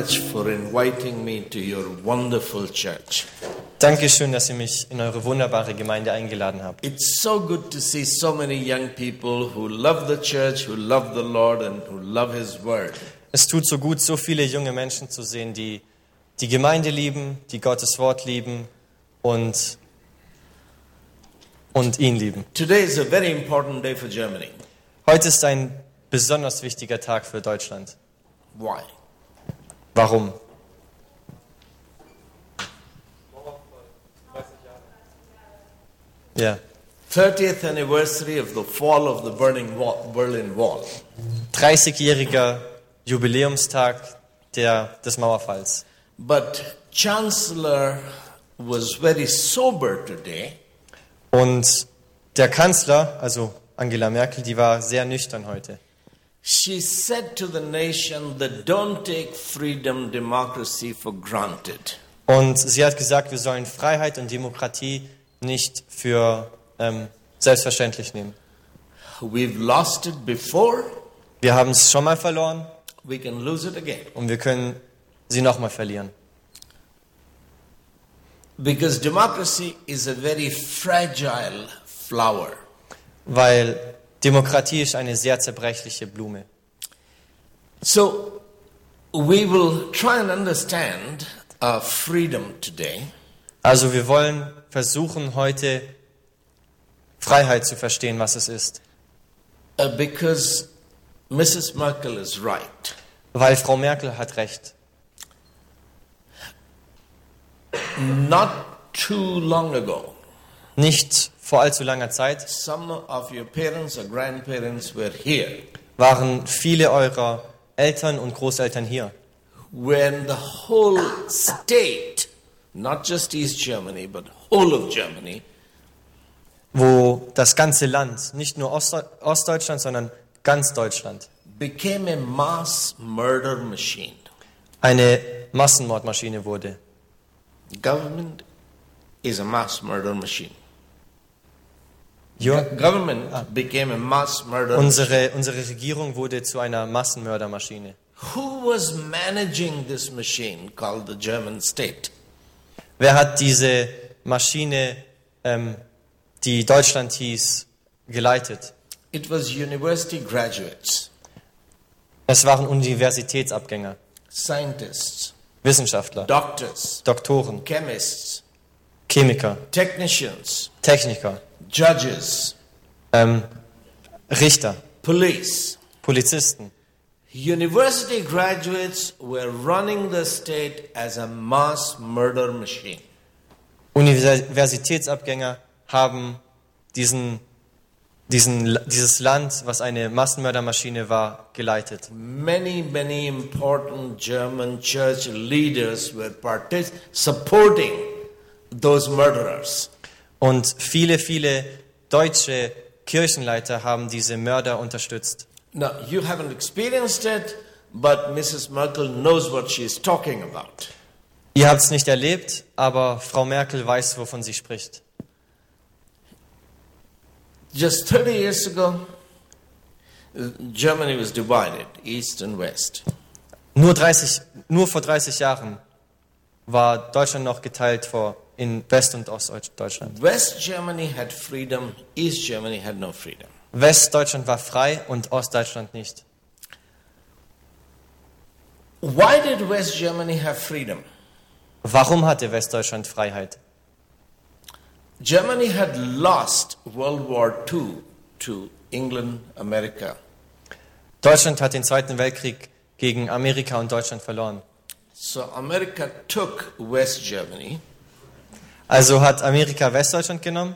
much for inviting me to your wonderful church. Dankeschön, dass ihr mich in eure wunderbare Gemeinde eingeladen habt. It's so good to see so many young people who love the church, who love the Lord, and who love His Word. Es tut so gut, so viele junge Menschen zu sehen, die die Gemeinde lieben, die Gottes Wort lieben und, und ihn lieben. Today is a very important day for Germany. Heute ist ein besonders wichtiger Tag für Deutschland. Why? Warum? Ja, 30th anniversary of the fall of the Berlin Wall. 30-jähriger Jubiläumstag der, des Mauerfalls. But Chancellor was very sober today Und der Kanzler, also Angela Merkel, die war sehr nüchtern heute. She said to the nation that don't take freedom, democracy for granted. Und sie hat gesagt, wir sollen Freiheit und Demokratie nicht für ähm, selbstverständlich nehmen. We've lost it before, Wir haben es schon mal verloren we can lose it again. und wir können sie nochmal verlieren. Because democracy is a very fragile flower. Weil Demokratie ist eine sehr zerbrechliche Blume. So we will try and understand uh, freedom today. Also wir wollen versuchen heute Freiheit zu verstehen, was es ist. Uh, because Mrs. Merkel is right. Weil Frau Merkel hat recht. Not too long ago, Nicht vor allzu langer Zeit some of your parents or grandparents were here waren viele eurer Eltern und Großeltern hier, when the whole state, not just East Germany, but whole of Germany, wo das ganze Land, nicht nur Ost Ostdeutschland, sondern ganz Deutschland, became a mass murder machine. eine Massenmordmaschine wurde. Government is a mass murder machine. Jo, Go- Government became a mass murder machine. unsere, unsere Regierung wurde zu einer Massenmördermaschine. Who was managing this machine called the German state? Wer hat diese Maschine, ähm, die Deutschland hieß, geleitet? It was university graduates, Es waren Universitätsabgänger, scientists, Wissenschaftler, doctors, Doktoren, chemists, Chemiker, technicians, Techniker, judges, ähm, Richter, police. Polizisten. University graduates were running the state as a mass murder machine. Universitätsabgänger haben diesen, diesen, dieses Land, was eine Massenmördermaschine war, geleitet. Many, many important German church leaders were supporting those murderers. Und viele, viele deutsche Kirchenleiter haben diese Mörder unterstützt. Now, you haven't experienced it, but Mrs. Merkel knows what she is talking about. Ihr habt es nicht erlebt, aber Frau Merkel weiß, wovon sie spricht. Just 30 years ago, Germany was divided, east and west. Nur, 30, nur vor 30 Jahren war Deutschland noch geteilt vor in West- und Ostdeutschland. West Germany had freedom, East Germany had no freedom. Westdeutschland war frei und Ostdeutschland nicht. Why did West Germany have freedom? Warum hatte Westdeutschland Freiheit? Germany had lost World War II to England, America. Deutschland hat den Zweiten Weltkrieg gegen Amerika und Deutschland verloren. So America took West Germany, Also hat Amerika Westdeutschland genommen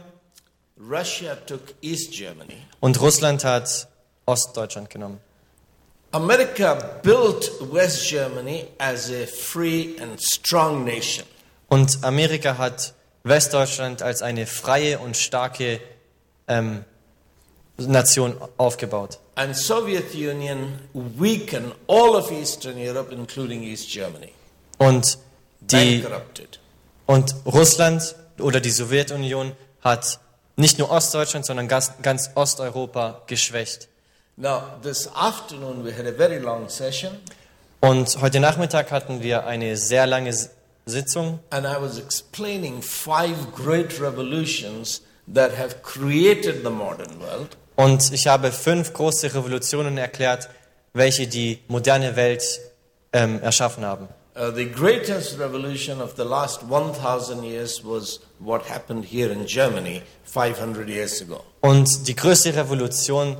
Russia took East Germany. und Russland hat Ostdeutschland genommen. America built West Germany as a free and strong nation. Und Amerika hat Westdeutschland als eine freie und starke ähm, Nation aufgebaut. And Soviet Union weakened all of Eastern Europe, including East Germany. Und, die, Bankrupted. Und Russland oder die Sowjetunion hat nicht nur Ostdeutschland, sondern ganz, ganz Osteuropa geschwächt. Now, this afternoon we had a very long session. Und heute Nachmittag hatten wir eine sehr lange Sitzung and I was explaining five great revolutions that have created the modern world. und ich habe fünf große Revolutionen erklärt, welche die moderne Welt ähm, erschaffen haben. Uh, the greatest revolution of the last 1000 years was what happened here in Germany 500 years ago. Und die größte Revolution,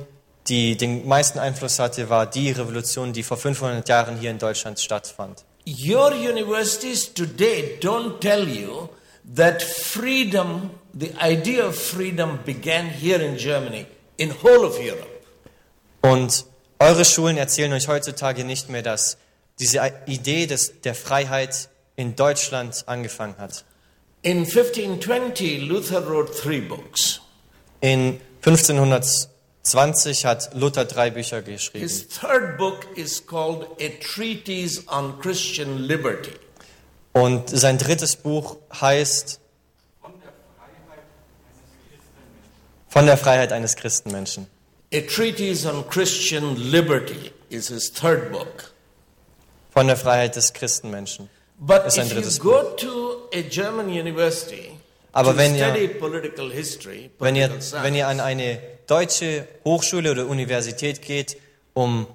die den meisten Einfluss hatte, war die Revolution, die vor 500 Jahren hier in Deutschland stattfand. Your universities today don't tell you that freedom, the idea of freedom began here in Germany, in whole of Europe. Und eure Schulen erzählen euch heutzutage nicht mehr, dass diese Idee des, der Freiheit in Deutschland angefangen hat. In 1520, Luther wrote three books. In 1520 hat Luther drei Bücher geschrieben. His third book is called A Treatise on Christian Liberty. Und sein drittes Buch heißt Von der Freiheit eines Christenmenschen. A Treatise on Christian Liberty is his third book. Von der Freiheit des Christenmenschen. But ist ein drittes go to a German university Aber wenn ihr- history, Wenn ihr, wenn ihr an eine deutsche Hochschule oder Universität geht, um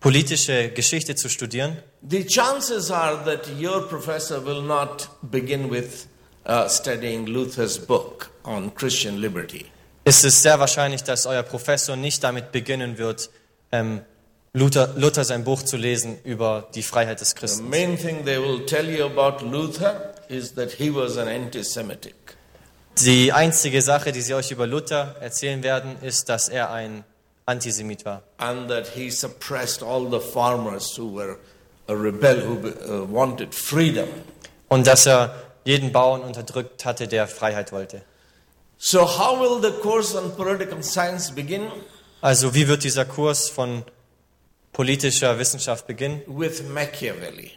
politische Geschichte zu studieren, the chances are that your professor will not begin with uh, studying Luther's book on Christian liberty. ist es sehr wahrscheinlich, dass euer Professor nicht damit beginnen wird, ähm, Luther, Luther sein Buch zu lesen über die Freiheit des The Christen. main thing they will tell you about Luther is that he was an anti-Semitic. Die einzige Sache, die sie euch über Luther erzählen werden, ist, dass er ein Antisemit war and that he suppressed all the farmers who were a rebel who uh, wanted freedom. und dass er jeden Bauern unterdrückt hatte, der Freiheit wollte. So, how will the course on political science begin? Also wie wird dieser Kurs von politischer Wissenschaft beginnen? With Machiavelli.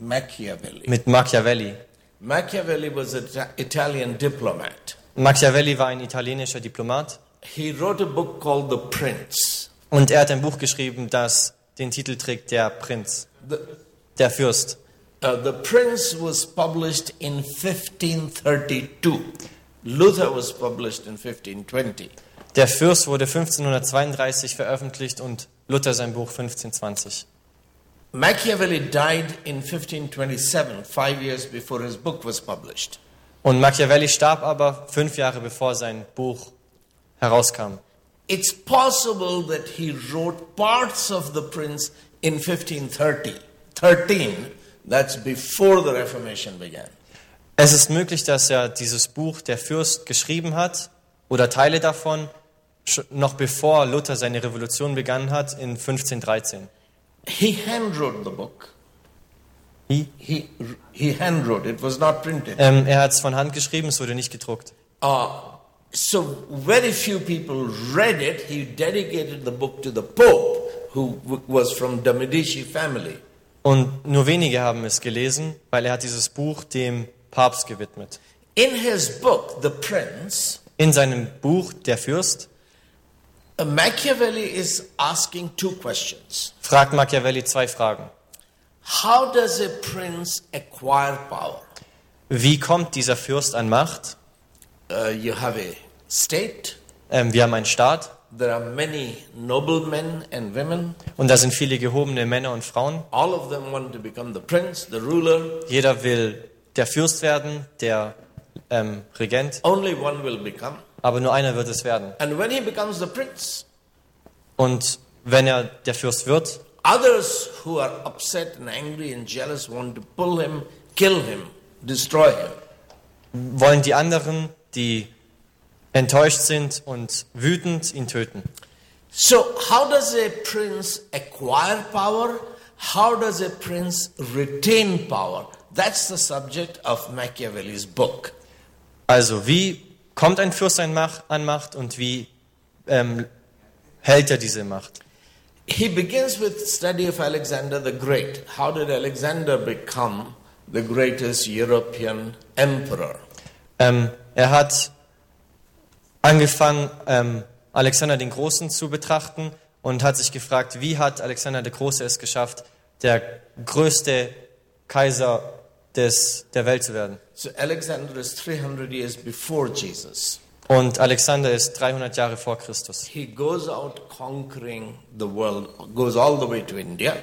Machiavelli. Mit Machiavelli. Machiavelli was an Italian diplomat. Machiavelli war ein italienischer Diplomat He wrote a book called The Prince. und er hat ein Buch geschrieben, das den Titel trägt Der Prinz, The, der Fürst. uh, the Prince was published in 1532. Luther was published in 1520. Der Fürst wurde 1532 veröffentlicht und Luther sein Buch 1520. Machiavelli died in 1527, five years before his book was published. Und Machiavelli starb aber fünf Jahre bevor sein Buch herauskam. It's possible that he wrote parts of The Prince in 1530, 13. That's before the Reformation began. Es ist möglich, dass er dieses Buch Der Fürst geschrieben hat oder Teile davon noch bevor Luther seine Revolution begangen hat in 1513. He handwrote the book. He? He, he handwrote. It was not printed. Ähm, er hat es von Hand geschrieben, es wurde nicht gedruckt. Uh, so very few people read it. He dedicated the book to the Pope, who was from the Medici family. Und nur wenige haben es gelesen, weil er hat dieses Buch dem Papst gewidmet. In his book, The Prince, In seinem Buch Der Fürst Machiavelli is asking two questions. fragt Machiavelli zwei Fragen. How does a prince acquire power? Wie kommt dieser Fürst an Macht? Uh, you have a state, Ähm, wir haben einen Staat there are many noblemen and women. und da sind viele gehobene Männer und Frauen. All of them want to become the prince, the ruler. Jeder will der Fürst werden, der ähm, Regent, Only one will become. Aber nur einer wird es werden. And when he becomes the prince, Und wenn er der Fürst wird, others who are upset and angry and jealous want to pull him, kill him, destroy him. wollen die anderen, die enttäuscht sind und wütend, ihn töten. So, how does a prince acquire power? How does a prince retain power? That's the subject of Machiavelli's book. Also, wie kommt ein Fürst an Macht, und wie ähm, hält er diese Macht? He begins with study of Alexander the Great. How did Alexander become the greatest European emperor? Ähm, er hat angefangen, ähm, Alexander den Großen zu betrachten und hat sich gefragt, wie hat Alexander der Große es geschafft, der größte Kaiser des, der Welt zu werden. So Alexander is 300 years before Jesus. Und Alexander ist 300 Jahre vor Christus. He goes out conquering the world, goes all the way to India.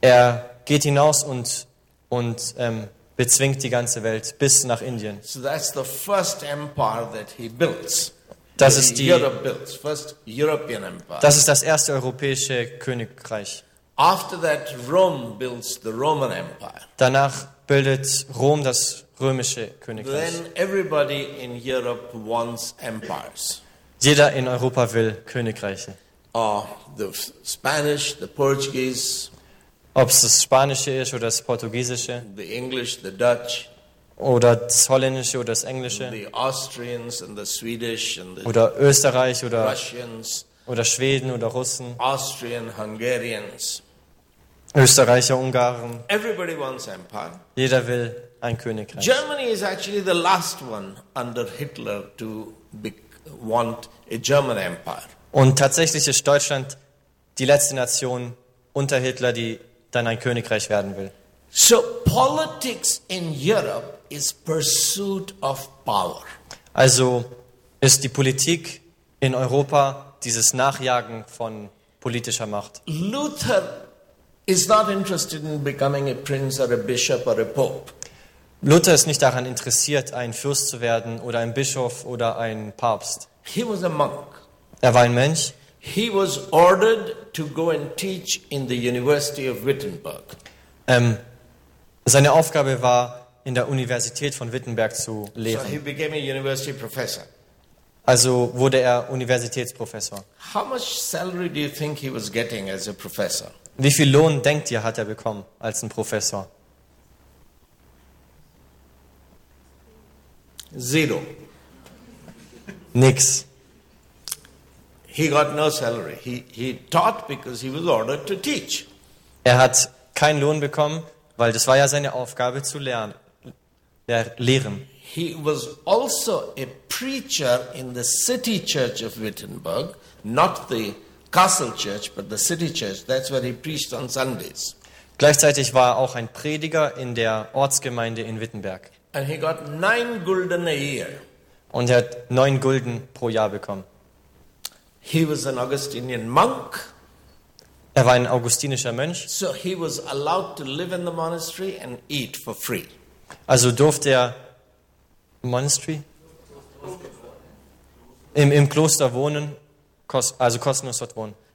Er geht hinaus und, und ähm, bezwingt die ganze Welt bis nach Indien. So that's the first empire that he builds. Das ist die- Europe builds, first European empire. Das ist das erste europäische Königreich. After that, Rome builds the Roman Empire. Danach bildet Rom das römische Königreich. Then everybody in Europe wants empires. Jeder in Europa will Königreiche. Uh, the Spanish, the Portuguese, Ob es das Spanische ist oder das Portugiesische the English, the Dutch, oder das Holländische oder das Englische the Austrians, and the Swedish, and the oder Österreich oder, Russians, oder Schweden oder Russen, Austrian, Hungarians. Österreicher, Ungarn. Everybody wants empire. Jeder will ein Königreich. Germany is actually the last one under Hitler to be, want a German empire. Und tatsächlich ist Deutschland die letzte Nation unter Hitler, die dann ein Königreich werden will. So politics in Europe is pursuit of power. Also ist die Politik in Europa dieses Nachjagen von politischer Macht. Luther is not interested in becoming a prince or a bishop or a pope. Luther ist nicht daran interessiert, ein Fürst zu werden oder ein Bischof oder ein Papst. He was a monk. Er war ein Mönch. He was ordered to go and teach in the University of Wittenberg. Ähm, seine Aufgabe war, in der Universität von Wittenberg zu So lehren. he became a university professor. Also wurde er Universitätsprofessor. How much salary do you think he was getting as a professor? Wie viel Lohn denkt ihr, hat er bekommen als ein Professor? Zero. Nix. He got no salary. He, he taught because he was ordered to teach. Er hat keinen Lohn bekommen, weil das war ja seine Aufgabe zu lernen. Der lehren. He was also a preacher in the city church of Wittenberg, not the castle church, but the city church. That's where he preached on Sundays. Gleichzeitig war er auch ein Prediger in der Ortsgemeinde in Wittenberg. And he got nine gulden a year. Und er hat neun Gulden pro Jahr bekommen. He was an Augustinian monk, Er war ein augustinischer Mönch, so he was allowed to live in the monastery and eat for free. also durfte er Monastery? Im, im Kloster wohnen, kos, also kostenlos.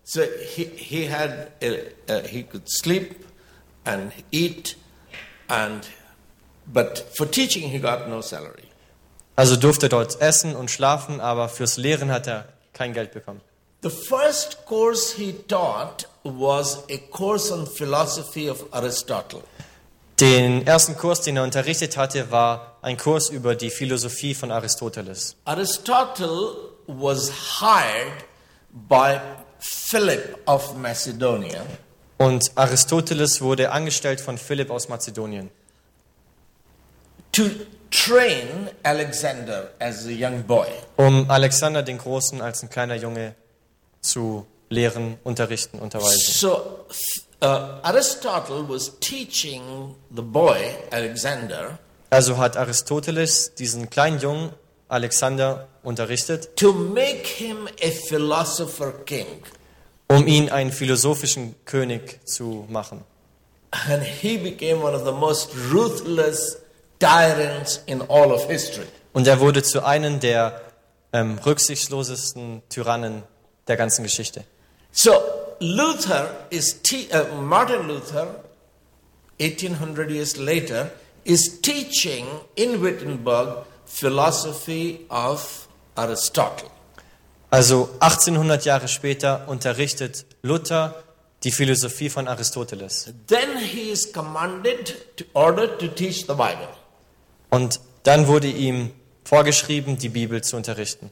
So he, he had a, uh, he could sleep and eat, and but for teaching he got no salary. Also durfte dort essen und schlafen, aber fürs Lehren hat er kein Geld bekommen. The first course he taught was a course on philosophy of Aristotle. Den ersten Kurs, den er unterrichtet hatte, war ein Kurs über die Philosophie von Aristoteles. Aristotle was hired by Philip of Macedonia Und Aristoteles wurde angestellt von Philipp aus Mazedonien, to train Alexander as a young boy. um Alexander den Großen als ein kleiner Junge zu lehren, unterrichten, unterweisen. So uh, Aristotle was teaching the boy Alexander Also hat Aristoteles diesen kleinen Jungen Alexander unterrichtet, to make him a philosopher king. um ihn einen philosophischen König zu machen. And he became one of the most ruthless tyrants in all of history. Und er wurde zu einem der ähm, rücksichtslosesten Tyrannen der ganzen Geschichte. So Luther is uh, Martin Luther, 1800 years later, is teaching in Wittenberg philosophy of Aristotle. Also 1800 Jahre später unterrichtet Luther die Philosophie von Aristoteles. Then he is commanded, to, ordered to teach the Bible. Und dann wurde ihm vorgeschrieben, die Bibel zu unterrichten.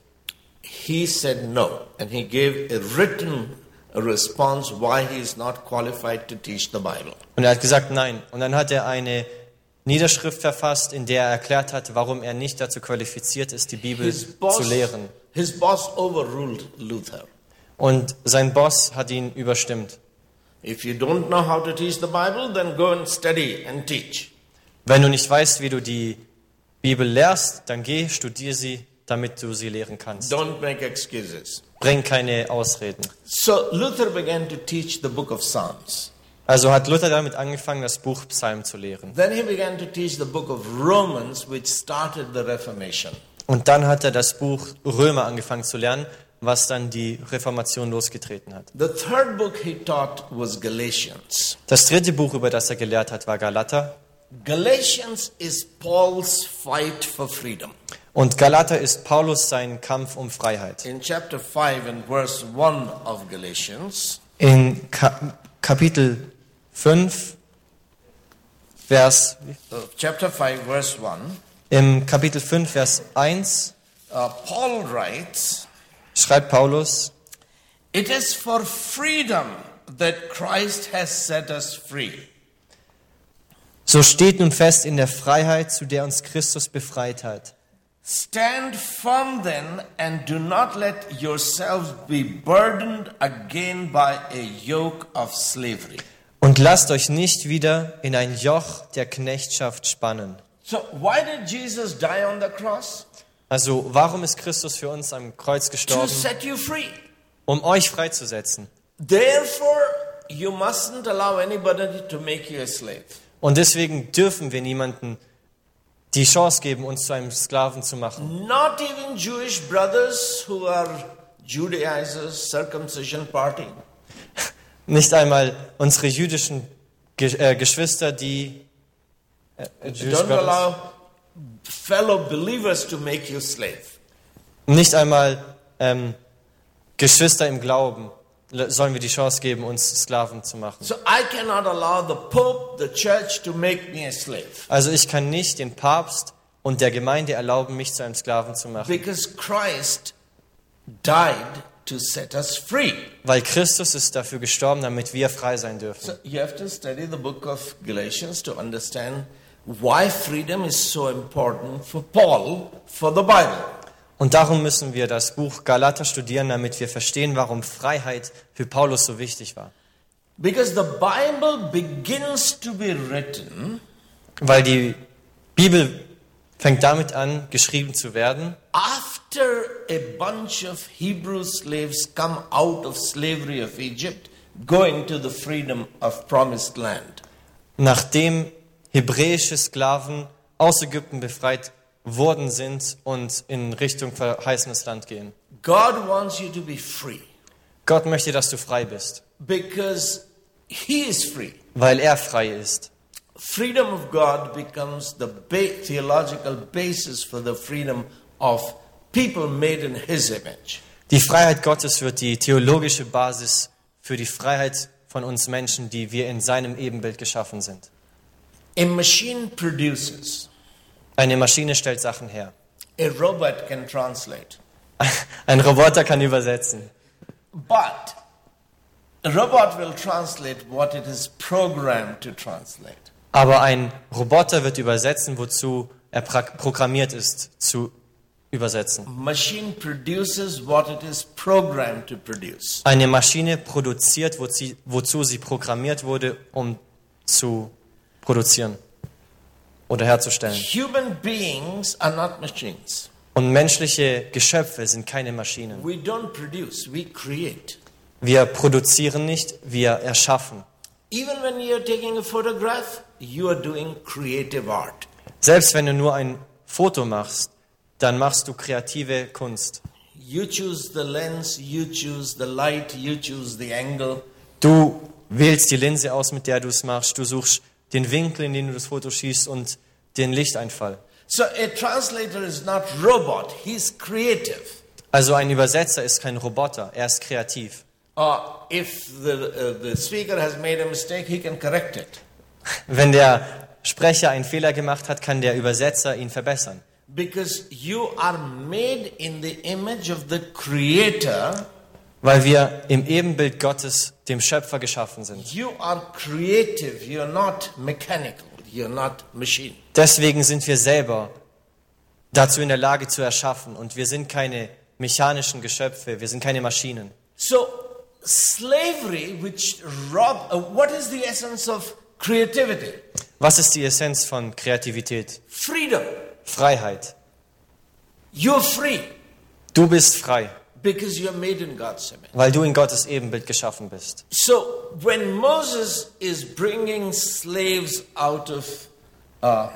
He said no, and he gave a written response why he is not qualified to teach the Bible. Und er hat gesagt nein. Und dann hat er eine Niederschrift verfasst, in der er erklärt hat, warum er nicht dazu qualifiziert ist, die Bibel boss, zu lehren. his boss overruled Luther. Und sein Boss hat ihn überstimmt. If you don't know how to teach the Bible, then go and study and teach. Wenn du nicht weißt, wie du die Bibel lehrst, dann geh, studier sie, damit du sie lehren kannst. Don't make excuses. Bring keine Ausreden. So Luther began to teach the book of Psalms. Also hat Luther damit angefangen, das Buch Psalm zu lehren. Then he began to teach the book of Romans, which started the Reformation. Und dann hat er das Buch Römer angefangen zu lernen, was dann die Reformation losgetreten hat. The third book he taught was Galatians. Das dritte Buch, über das er gelehrt hat, war Galater. Galatians is Paul's fight for freedom. Und Galater ist Paulus sein Kampf um Freiheit. In chapter 5 and verse 1 of Galatians, In Ka Kapitel 5, Vers, uh, chapter 5 verse 1, im Kapitel 5, Vers 1 uh, Paul writes, schreibt Paulus, It is for freedom that Christ has set us free. so steht nun fest in der Freiheit, zu der uns Christus befreit hat. Stand firm then and do not let yourselves be burdened again by a yoke of slavery. Und lasst euch nicht wieder in ein Joch der Knechtschaft spannen. So, why did Jesus die on the cross? Also, warum ist Christus für uns am Kreuz To gestorben? set you free. Um euch freizusetzen. Therefore, you mustn't allow anybody to make you a slave. Und deswegen dürfen wir niemanden die Chance geben, uns zu einem Sklaven zu machen. Not even Jewish brothers who are Judaizers, circumcision party. Nicht einmal unsere jüdischen äh, Geschwister, die äh, äh, Don't allow fellow believers to make you slave. nicht einmal ähm, Geschwister im Glauben le- sollen wir die Chance geben, uns Sklaven zu machen. So I cannot allow the Pope, the church to make me a slave. Also ich kann nicht den Papst und der Gemeinde erlauben, mich zu einem Sklaven zu machen, Because Christ died to set us free. weil Christus ist dafür gestorben, damit wir frei sein So dürfen. you have to study the book of Galatians to understand why freedom is so important for Paul for the Bible. Und darum müssen wir das Buch Galater studieren, damit wir verstehen, warum Freiheit für Paulus so wichtig war. Because the Bible begins to be written Weil die Bibel fängt damit an, geschrieben zu werden, after a bunch of Hebrew slaves come out of slavery of Egypt, going to the freedom of promised land. nachdem hebräische Sklaven aus Ägypten befreit worden sind und in Richtung verheißenes Land gehen. God wants you to be free Gott möchte, dass du frei bist, because He is free. weil er frei ist. Freedom of God becomes the theological basis for the freedom of people made in His image. Die Freiheit Gottes wird die theologische Basis für die Freiheit von uns Menschen, die wir in seinem Ebenbild geschaffen sind. A machine produces, Eine Maschine stellt Sachen her. a robot can translate. Ein Roboter kann übersetzen. But a robot will translate what it is programmed to translate. Aber ein Roboter wird übersetzen, wozu er programmiert ist, zu übersetzen. Eine Maschine produziert, wozu, sie programmiert wurde, um zu produzieren oder herzustellen. Human beings are not machines. Und menschliche Geschöpfe sind keine Maschinen. We don't produce, we create. Wir produzieren nicht, wir erschaffen. Even when you're taking a photograph, you are doing creative art. Selbst wenn du nur ein Foto machst, dann machst du kreative Kunst. You choose the lens, you choose the light, you choose the angle. Du wählst die Linse aus, mit der du es machst. Du suchst den Winkel, in den du das Foto schießt und den Lichteinfall. So a translator is not robot, he's creative. Also ein Übersetzer ist kein Roboter, er ist kreativ. Uh, if the, uh, the speaker has made a mistake, he can correct it. Wenn der Sprecher einen Fehler gemacht hat, kann der Übersetzer ihn verbessern. Because you are made in the image of the creator, Weil wir im Ebenbild Gottes, dem Schöpfer, geschaffen sind. you are creative, you're not mechanical, you're not machine. Deswegen sind wir selber dazu in der Lage zu erschaffen. Und wir sind keine mechanischen Geschöpfe, wir sind keine Maschinen. So slavery, which rob. Uh, what is the essence of creativity? Was ist die Essenz von Kreativität? Freedom. Freiheit. You're free Du bist frei, because you're made in God's image. weil du in Gottes Ebenbild geschaffen bist. So when Moses is bringing slaves out of uh,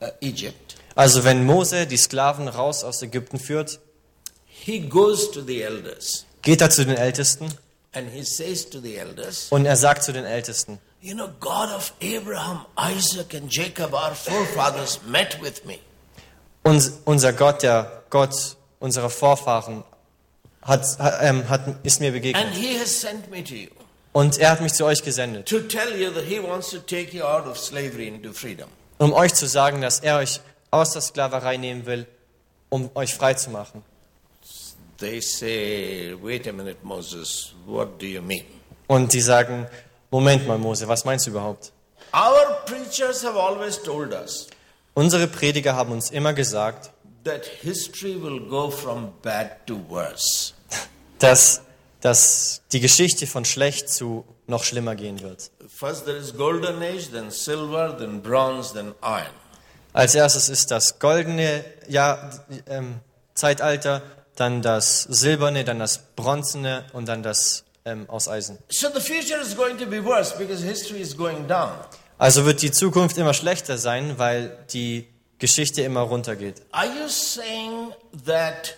uh, Egypt, Also wenn Mose die Sklaven raus aus Ägypten führt, he goes to the elders geht er zu den Ältesten and he says to the elders, und er sagt zu den Ältesten, You know, God of Abraham, Isaac, and Jacob, our forefathers, met with me. uns, unser Gott, der Gott unserer Vorfahren, hat, ähm, hat, ist mir begegnet. And he has sent me to you Und er hat mich zu euch gesendet, to tell you that he wants to take you out of slavery into freedom. um euch zu sagen, dass er euch aus der Sklaverei nehmen will, um euch frei zu machen. They say, Wait a minute, Moses, what do you mean? Und die sagen, Moment mal, Mose, was meinst du überhaupt? Our preachers have always told us Unsere Prediger haben uns immer gesagt, that history will go from bad to worse. dass, dass die Geschichte von schlecht zu noch schlimmer gehen wird. First there is golden age, then silver, then bronze, then iron. Als erstes ist das goldene Jahr, ähm, Zeitalter, dann das silberne, dann das bronzene und dann das ähm, aus Eisen. So the future is going to be worse because history is going down. Also wird die Zukunft immer schlechter sein, weil die Geschichte immer runtergeht. Are you saying that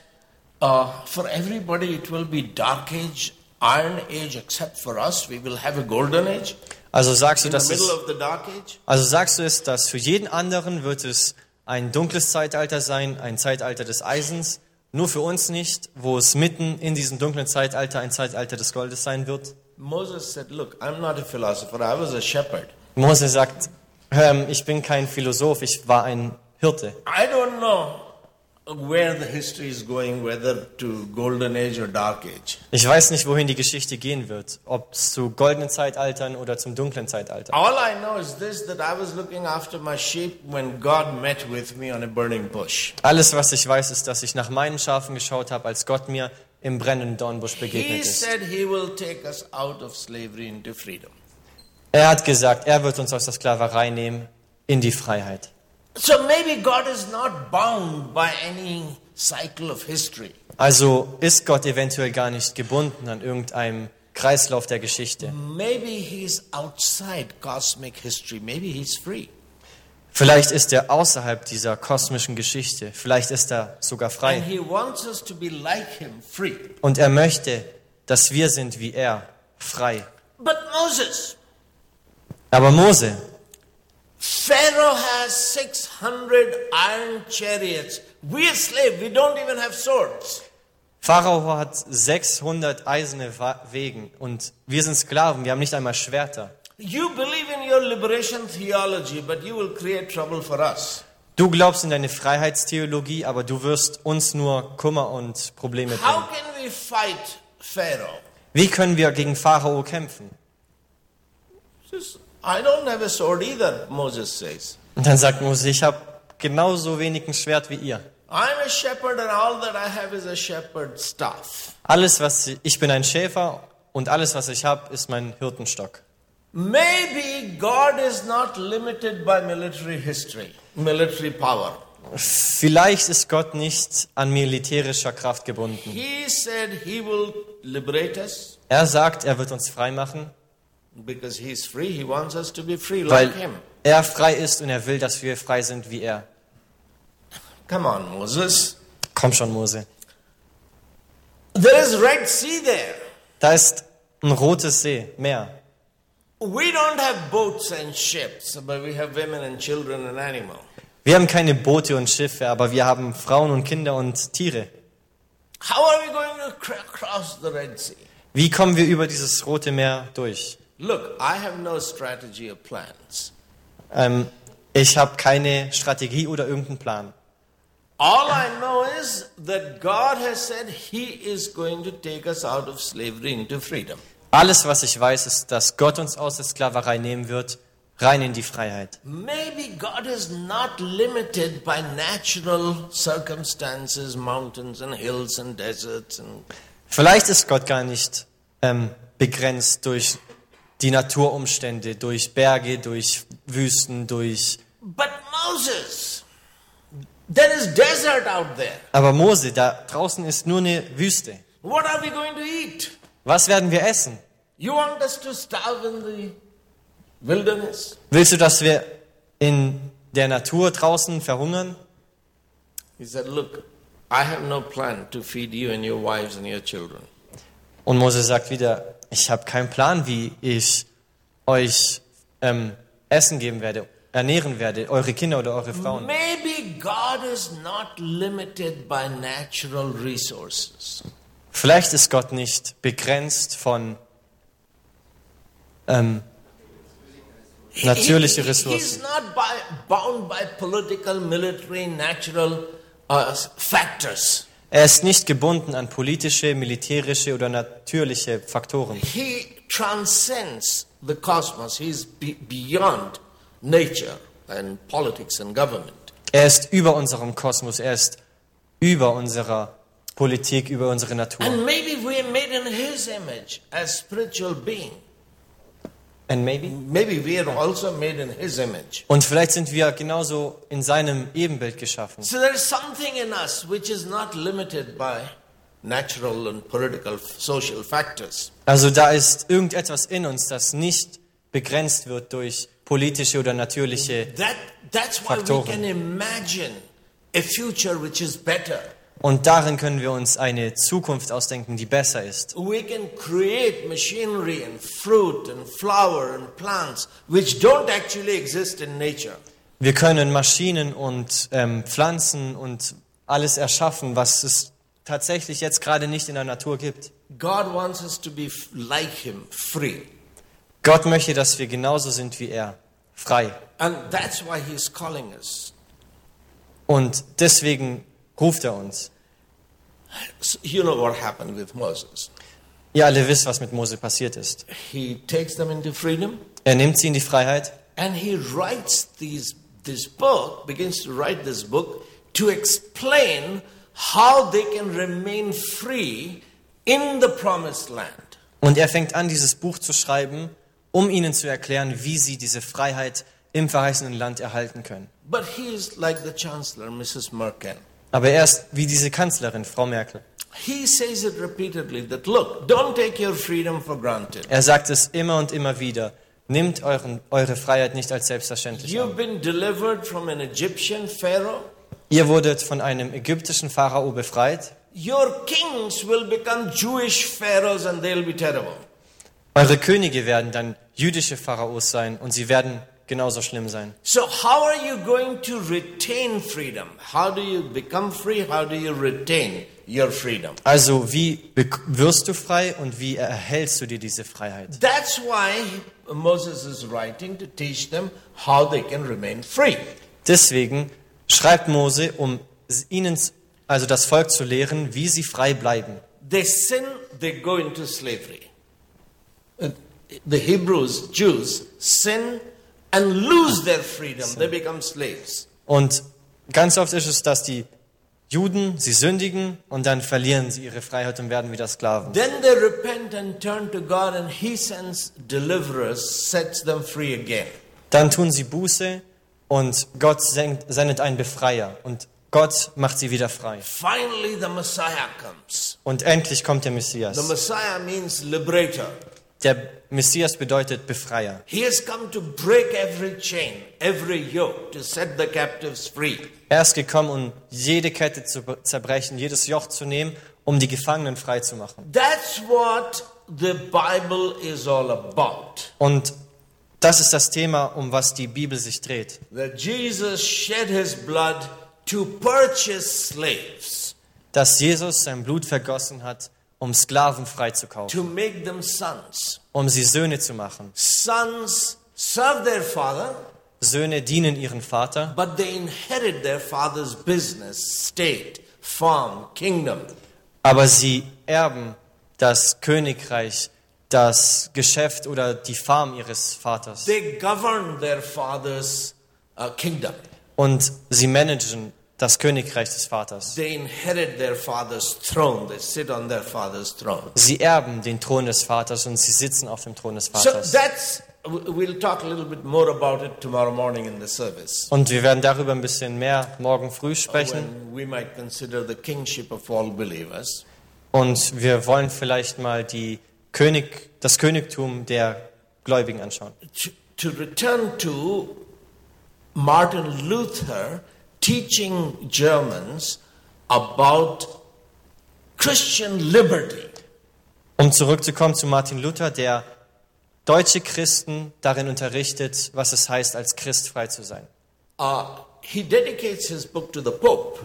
uh, for everybody it will be dark age, iron age, except for us, we will have a golden age Also sagst du, dass es, also sagst du es, dass für jeden anderen wird es ein dunkles Zeitalter sein, ein Zeitalter des Eisens, nur für uns nicht, wo es mitten in diesem dunklen Zeitalter ein Zeitalter des Goldes sein wird? Moses said, Look, I'm not a philosopher, I was a shepherd. Mose sagt, ähm, ich bin kein Philosoph, ich war ein Hirte. I don't know Ich weiß nicht, wohin die Geschichte gehen wird, ob es zu goldenen Zeitaltern oder zum dunklen Zeitalter. All I know is this that I was looking after my sheep when God met with me on a burning bush. Alles, was ich weiß, ist, dass ich nach meinen Schafen geschaut habe, als Gott mir im brennenden Dornbusch He begegnet ist. said he will take us out of slavery into freedom. Er hat gesagt, er wird uns aus der Sklaverei nehmen in die Freiheit. So maybe God is not bound by any cycle of history. Also ist Gott eventuell gar nicht gebunden an irgendeinem Kreislauf der Geschichte. Maybe he's outside cosmic history. Maybe he's free. Vielleicht ist er außerhalb dieser kosmischen Geschichte. Vielleicht ist er sogar And frei. he wants us to be like him, free. Und er möchte, dass wir sind wie er, frei. But Moses, Aber Mose, Pharaoh has 600 iron chariots. We're slaves. We don't even have swords. Pharao hat 600 eiserne Wegen und wir sind Sklaven, wir haben nicht einmal Schwerter. You believe in your liberation theology, but you will create trouble for us. Du glaubst in deine Freiheitstheologie, aber du wirst uns nur Kummer und Probleme How bringen. can we fight Pharaoh? Wie können wir gegen Pharao kämpfen? Says, I don't have a sword either, Moses says. Und dann sagt Mose, ich habe genauso wenig ein Schwert wie ihr. I'm a shepherd, and all that I have is a shepherd's staff. Alles, was ich, bin ein Schäfer und alles, was ich habe, ist mein Hirtenstock. Maybe God is not limited by military history, military power. Vielleicht ist Gott nicht an militärischer Kraft gebunden. He said he will liberate us Er sagt, er wird uns frei weil like him. er frei ist und er will, dass wir frei sind wie er. Come on, Moses. Komm schon, Mose. There is Red Sea there. Da ist ein rotes See, Meer. We don't have boats and ships, but we have women and children and animals. Wir haben keine Boote und Schiffe, aber wir haben Frauen und Kinder und Tiere. How are we going to cr- cross the Red Sea? Wie kommen wir über dieses rote Meer durch? Look, I have no strategy or plans. Ähm, ich habe keine Strategie oder irgendeinen Plan. All I know is that God has said He is going to take us out of slavery into freedom. Alles, was ich weiß, ist, dass Gott uns aus der Sklaverei nehmen wird, rein in die Freiheit. Maybe God is not limited by natural circumstances, mountains and hills and deserts and Vielleicht ist Gott gar nicht ähm, begrenzt durch die Naturumstände, durch Berge, durch Wüsten, durch... But Moses, there is desert out there. Aber Mose, da draußen ist nur eine Wüste. What are we going to eat? Was werden wir essen? You want us to starve in the wilderness? Willst du, dass wir in der Natur draußen verhungern? He said, Look, I have no plan to feed you and your wives and your children. Und Mose sagt wieder, ich habe keinen Plan, wie ich euch ähm, Essen geben werde, ernähren werde, eure Kinder oder eure Frauen. Maybe God is not limited by natural resources. Vielleicht ist Gott nicht begrenzt von ähm, natürliche He- he- He's Ressourcen. not by, bound by political, military, natural uh, factors. Er ist nicht gebunden an politische, militärische oder natürliche Faktoren. He transcends the cosmos. He's be- beyond nature and politics and government. Er ist über unserem Kosmos, er ist über unserer Politik, über unsere Natur. And maybe we're made in His image as spiritual being. And maybe? Maybe we are also made in His image. Und vielleicht sind wir genauso in seinem Ebenbild geschaffen. So there is something in us which is not limited by natural and political, social factors. Also da ist irgendetwas in uns, das nicht begrenzt wird durch politische oder natürliche. That, that's why we Faktoren. can imagine a future which is better. Und darin können wir uns eine Zukunft ausdenken, die besser ist. We can create machinery and fruit and flower and plants which don't actually exist in nature. Wir können Maschinen und ähm, Pflanzen und alles erschaffen, was es tatsächlich jetzt gerade nicht in der Natur gibt. Gott möchte, dass wir genauso sind wie er, frei. And that's why He's calling us. Und deswegen ruft er uns. You know what happened with Moses. Ihr alle wisst, was mit Mose passiert ist. He takes them into freedom Er nimmt sie in die Freiheit and he writes these, this book, begins to write this book to explain how they can remain free in the promised land. und er fängt an, dieses Buch zu schreiben, um ihnen zu erklären, wie sie diese Freiheit im verheißenen Land erhalten können. But he is like the chancellor, Mrs. Merkel. Aber er ist wie diese Kanzlerin, Frau Merkel. He says it repeatedly that look, don't take your freedom for granted. Er sagt es immer und immer wieder. Nimmt euren, eure Freiheit nicht als selbstverständlich You've an. been delivered from an Egyptian Pharaoh. Ihr wurdet von einem ägyptischen Pharao befreit. Your kings will become Jewish pharaohs and they'll be terrible. Eure Könige werden dann jüdische Pharaos sein und sie werden genauso schlimm sein. So, how are you going to retain freedom? How do you become free? How do you retain your freedom? Also wie wirst du frei und wie erhältst du dir diese Freiheit? That's why Moses is writing to teach them how they can remain free. Deswegen schreibt Mose, um ihnen, also das Volk zu lehren, wie sie frei bleiben. They sin, they go into slavery. Uh, The Hebrews, Jews, sin and lose their freedom. They become slaves. Und ganz oft ist es, dass die Juden, sie sündigen und dann verlieren sie ihre Freiheit und werden wieder Sklaven. Then they repent and turn to God, and He sends deliverers, sets them free again. Dann tun sie Buße und Gott sendet einen Befreier und Gott macht sie wieder frei. Finally, the Messiah comes. Und endlich kommt der The Messias. Messiah means liberator. Der Messias bedeutet Befreier. He has come to break every chain, every yoke, to set the captives free. Er ist gekommen, um jede Kette zu zerbrechen, jedes Joch zu nehmen, um die Gefangenen frei zu machen. That's what the Bible is all about. Und das ist das Thema, um was die Bibel sich dreht. That Jesus shed his blood to purchase slaves, Dass Jesus sein Blut vergossen hat, um Sklaven freizukaufen, to make them sons. um sie Söhne zu machen. Sons serve their father, Söhne dienen ihren Vater, but they inherit their father's business, state, farm, kingdom. aber sie erben das Königreich, das Geschäft oder die Farm ihres Vaters. They govern their father's uh, kingdom. Und sie managen das Königreich des Vaters. They inherit their father's throne. They sit on their father's throne. Sie erben den Thron des Vaters und sie sitzen auf dem Thron des So Vaters. that's, we'll talk a little bit more about it tomorrow morning in the service. Und wir werden darüber ein bisschen mehr morgen früh sprechen. When we might consider the kingship of all believers. Und wir wollen vielleicht mal die König, das Königtum der Gläubigen anschauen. To, to return to Martin Luther teaching Germans about Christian liberty. Um zurückzukommen zu Martin Luther, der deutsche Christen darin unterrichtet, was es heißt, als Christ frei zu sein. Uh, he dedicates his book to the Pope,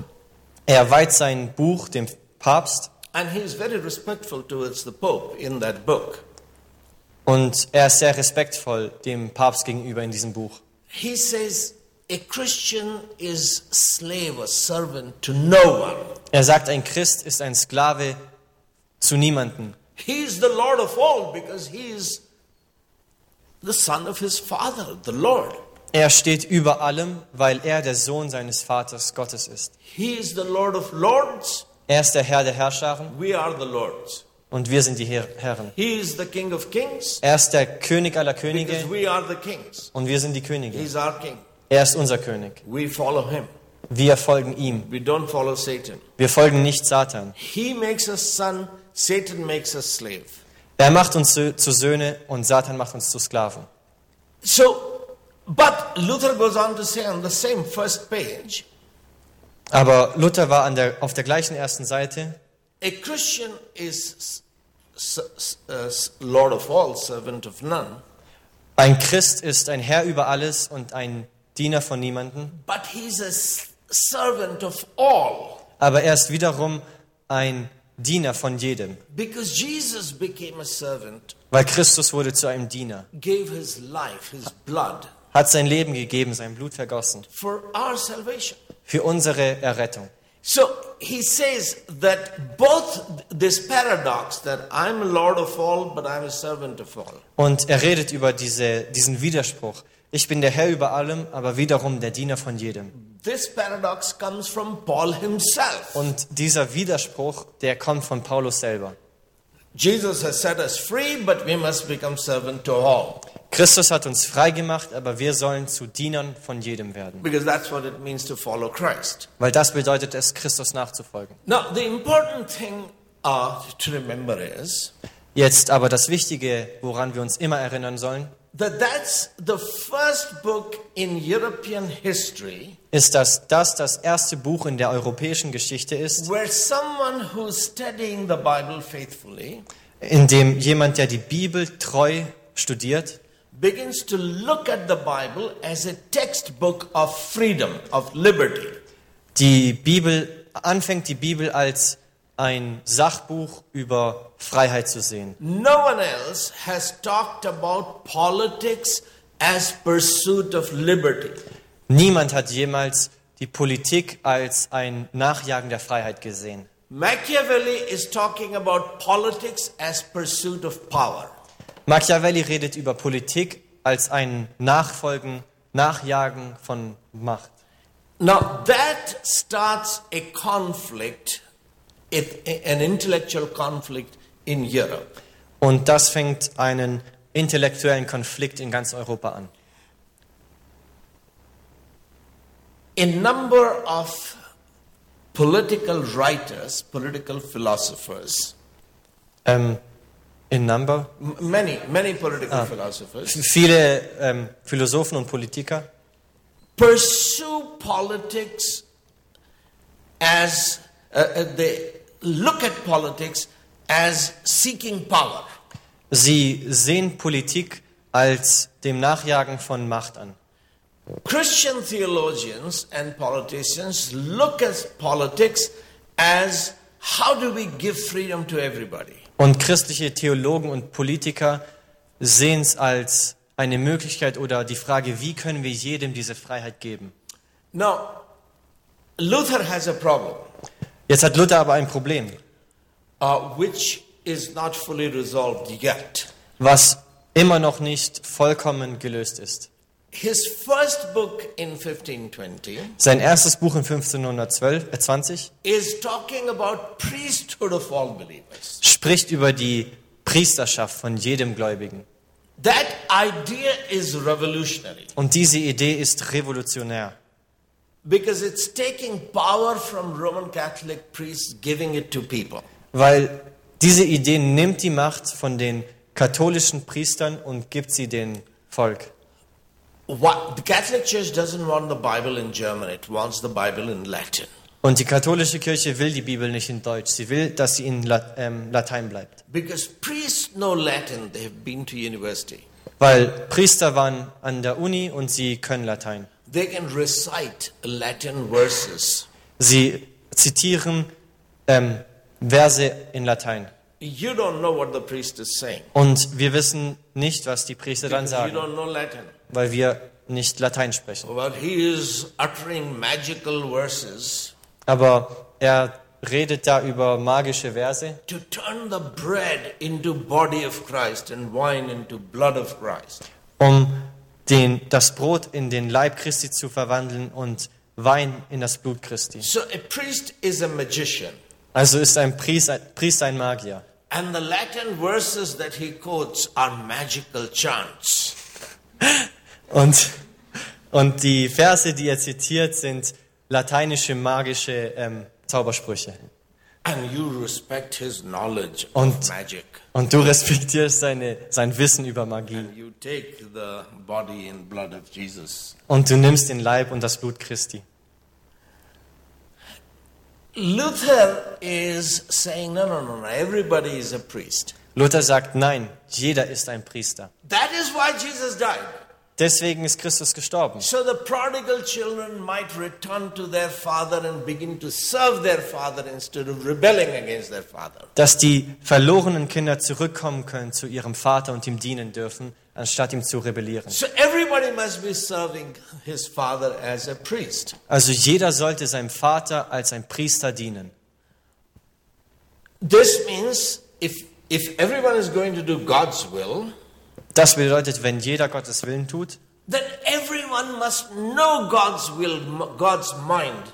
Er weiht sein Buch dem Papst and he is very respectful towards the Pope in that book. und er ist sehr respektvoll dem Papst gegenüber in diesem Buch. He says a Christian is slave or servant to no one. Er sagt, ein Christ ist ein Sklave zu niemanden. He is the Lord of all because he is the son of his father, the Lord. Er steht über allem, weil er der Sohn seines Vaters Gottes ist. He is the Lord of lords. Er ist der Herr der Herrscharen We are the lords. und wir sind die Her Herren. He is the King of kings Er ist der König aller because Könige we are the kings. und wir sind die Könige. He's our king. Er ist unser König. We follow him. Wir folgen ihm. We don't follow Satan. Wir folgen nicht Satan. He makes us son, Satan makes us slave. Er macht uns zu, zu Söhne und Satan macht uns zu Sklaven. So, but Luther goes on to say on the same first page, Aber Luther war der, auf der gleichen ersten Seite. a Christian is Lord of all, servant of none, Ein Christ ist ein Herr über alles und ein Diener von niemanden. but he's a servant of all. Aber er ist wiederum ein Diener von jedem. Because Jesus became a servant, Weil Christus wurde zu einem Diener. gave his life, his blood, Hat sein Leben gegeben, sein Blut vergossen. for our salvation. Für unsere Errettung. So he says that both this paradox that I'm Lord of all, but I'm a servant of all. Und er redet über diese, diesen Widerspruch. Ich bin der Herr über allem, aber wiederum der Diener von jedem. This paradox comes from Paul himself. Und dieser Widerspruch, der kommt von Paulus selber. Jesus has set us free, but we must become servant to all. Christus hat uns frei gemacht, aber wir sollen zu Dienern von jedem werden. Because that's what it means to follow Christ. Weil das bedeutet es, Christus nachzufolgen. Now, the important thing uh, to remember is Jetzt aber das Wichtige, woran wir uns immer erinnern sollen, that that's the first book in European history ist, dass das das erste Buch in der europäischen Geschichte ist, where someone who's studying the Bible faithfully in dem jemand, der die Bibel treu studiert, begins to look at the Bible as a textbook of freedom, of liberty. die Bibel anfängt, die Bibel als ein Sachbuch über Freiheit zu sehen. No one else has talked about politics as pursuit of liberty. Niemand hat jemals die Politik als ein Nachjagen der Freiheit gesehen. Machiavelli is talking about politics as pursuit of power. Machiavelli redet über Politik als ein Nachfolgen, Nachjagen von Macht. Now that starts a conflict, an intellectual conflict in Europe. Und das fängt einen intellektuellen Konflikt in ganz Europa an. A number of political writers, political philosophers, Ähm, in Number. many, many political philosophers, Viele ähm, Philosophen und Politiker pursue politics as uh, uh, they look at politics as seeking power. Sie sehen Politik als dem Nachjagen von Macht an. Christian theologians and politicians look at politics as how do we give freedom to everybody? Und christliche Theologen und Politiker sehen es als eine Möglichkeit oder die Frage, wie können wir jedem diese Freiheit geben? Now, Luther has a problem Jetzt hat Luther aber ein Problem, uh, which is not fully resolved yet. was immer noch nicht vollkommen gelöst ist. His first book in 1520 Sein erstes Buch in 1512, äh 20 is talking about priesthood of all believers. spricht über die Priesterschaft von jedem Gläubigen. That idea is revolutionary Und diese Idee ist revolutionär, because it's taking power from Roman Catholic priests, giving it to people. weil diese Idee nimmt die Macht von den katholischen Priestern und gibt sie dem Volk. What, the Catholic Church doesn't want the Bible in German, it wants the Bible in Latin. Und die katholische Kirche will die Bibel nicht in Deutsch, sie will, dass sie in La ähm, Latein bleibt. Because priests know Latin, they have been to university. Weil Priester waren an der Uni und sie können Latein. They can recite Latin verses. Sie zitieren ähm, Verse in Latein. You don't know what the priest is saying Und wir wissen nicht, was die Priester dann sagen, don't know Latin. weil wir nicht Latein sprechen. But he is uttering magical verses Aber er redet da über magische Verse, to turn the bread into body of Christ and wine into blood of Christ. um den, das Brot in den Leib Christi zu verwandeln und Wein in das Blut Christi. So a priest is a magician. Also ist ein Priester, Priester ein Magier. And the Latin verses that he quotes are magical chants. Und, und die Verse, die er zitiert, sind lateinische magische ähm, Zaubersprüche. Und-. Und du respektierst seine, sein Wissen über Magie. And you take the body and blood of Jesus. Und du nimmst den Leib und das Blut Christi. Luther is saying, no, no, no, no, everybody is a priest. Luther sagt, nein, jeder ist ein Priester. That is why Jesus died. Deswegen ist Christus gestorben. So the prodigal children might return to their father and begin to serve their father instead of rebelling against their father. Dass die verlorenen Kinder zurückkommen können zu ihrem Vater und ihm dienen dürfen, anstatt ihm zu rebellieren. So everybody must be serving his father as a priest. Also jeder sollte seinem Vater als ein Priester dienen. This means if, if everyone is going to do God's will, Das bedeutet, wenn jeder Gottes Willen tut, then everyone must know God's will, God's mind.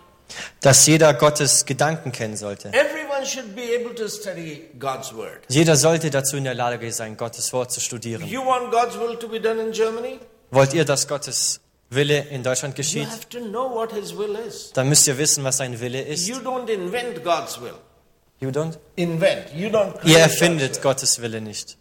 dass jeder Gottes Gedanken kennen sollte. Everyone should be able to study God's word. Jeder sollte dazu in der Lage sein, Gottes Wort zu studieren. You want God's will to be done in Germany? Wollt ihr, dass Gottes Wille in Deutschland You geschieht? have to know what his will is. Dann müsst ihr wissen, was sein Wille ist. You don't invent God's will. You don't? Invent. You don't create Ihr God's erfindet will. Gottes Wille nicht.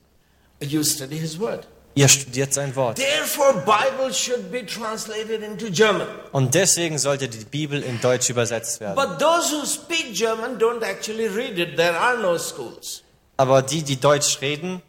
You study his word. Ihr studiert sein Wort. Therefore, Bible should be translated into German. Und deswegen sollte die Bibel in Deutsch übersetzt werden. But those who speak German don't actually read it. There are no schools. Aber die, die Deutsch reden,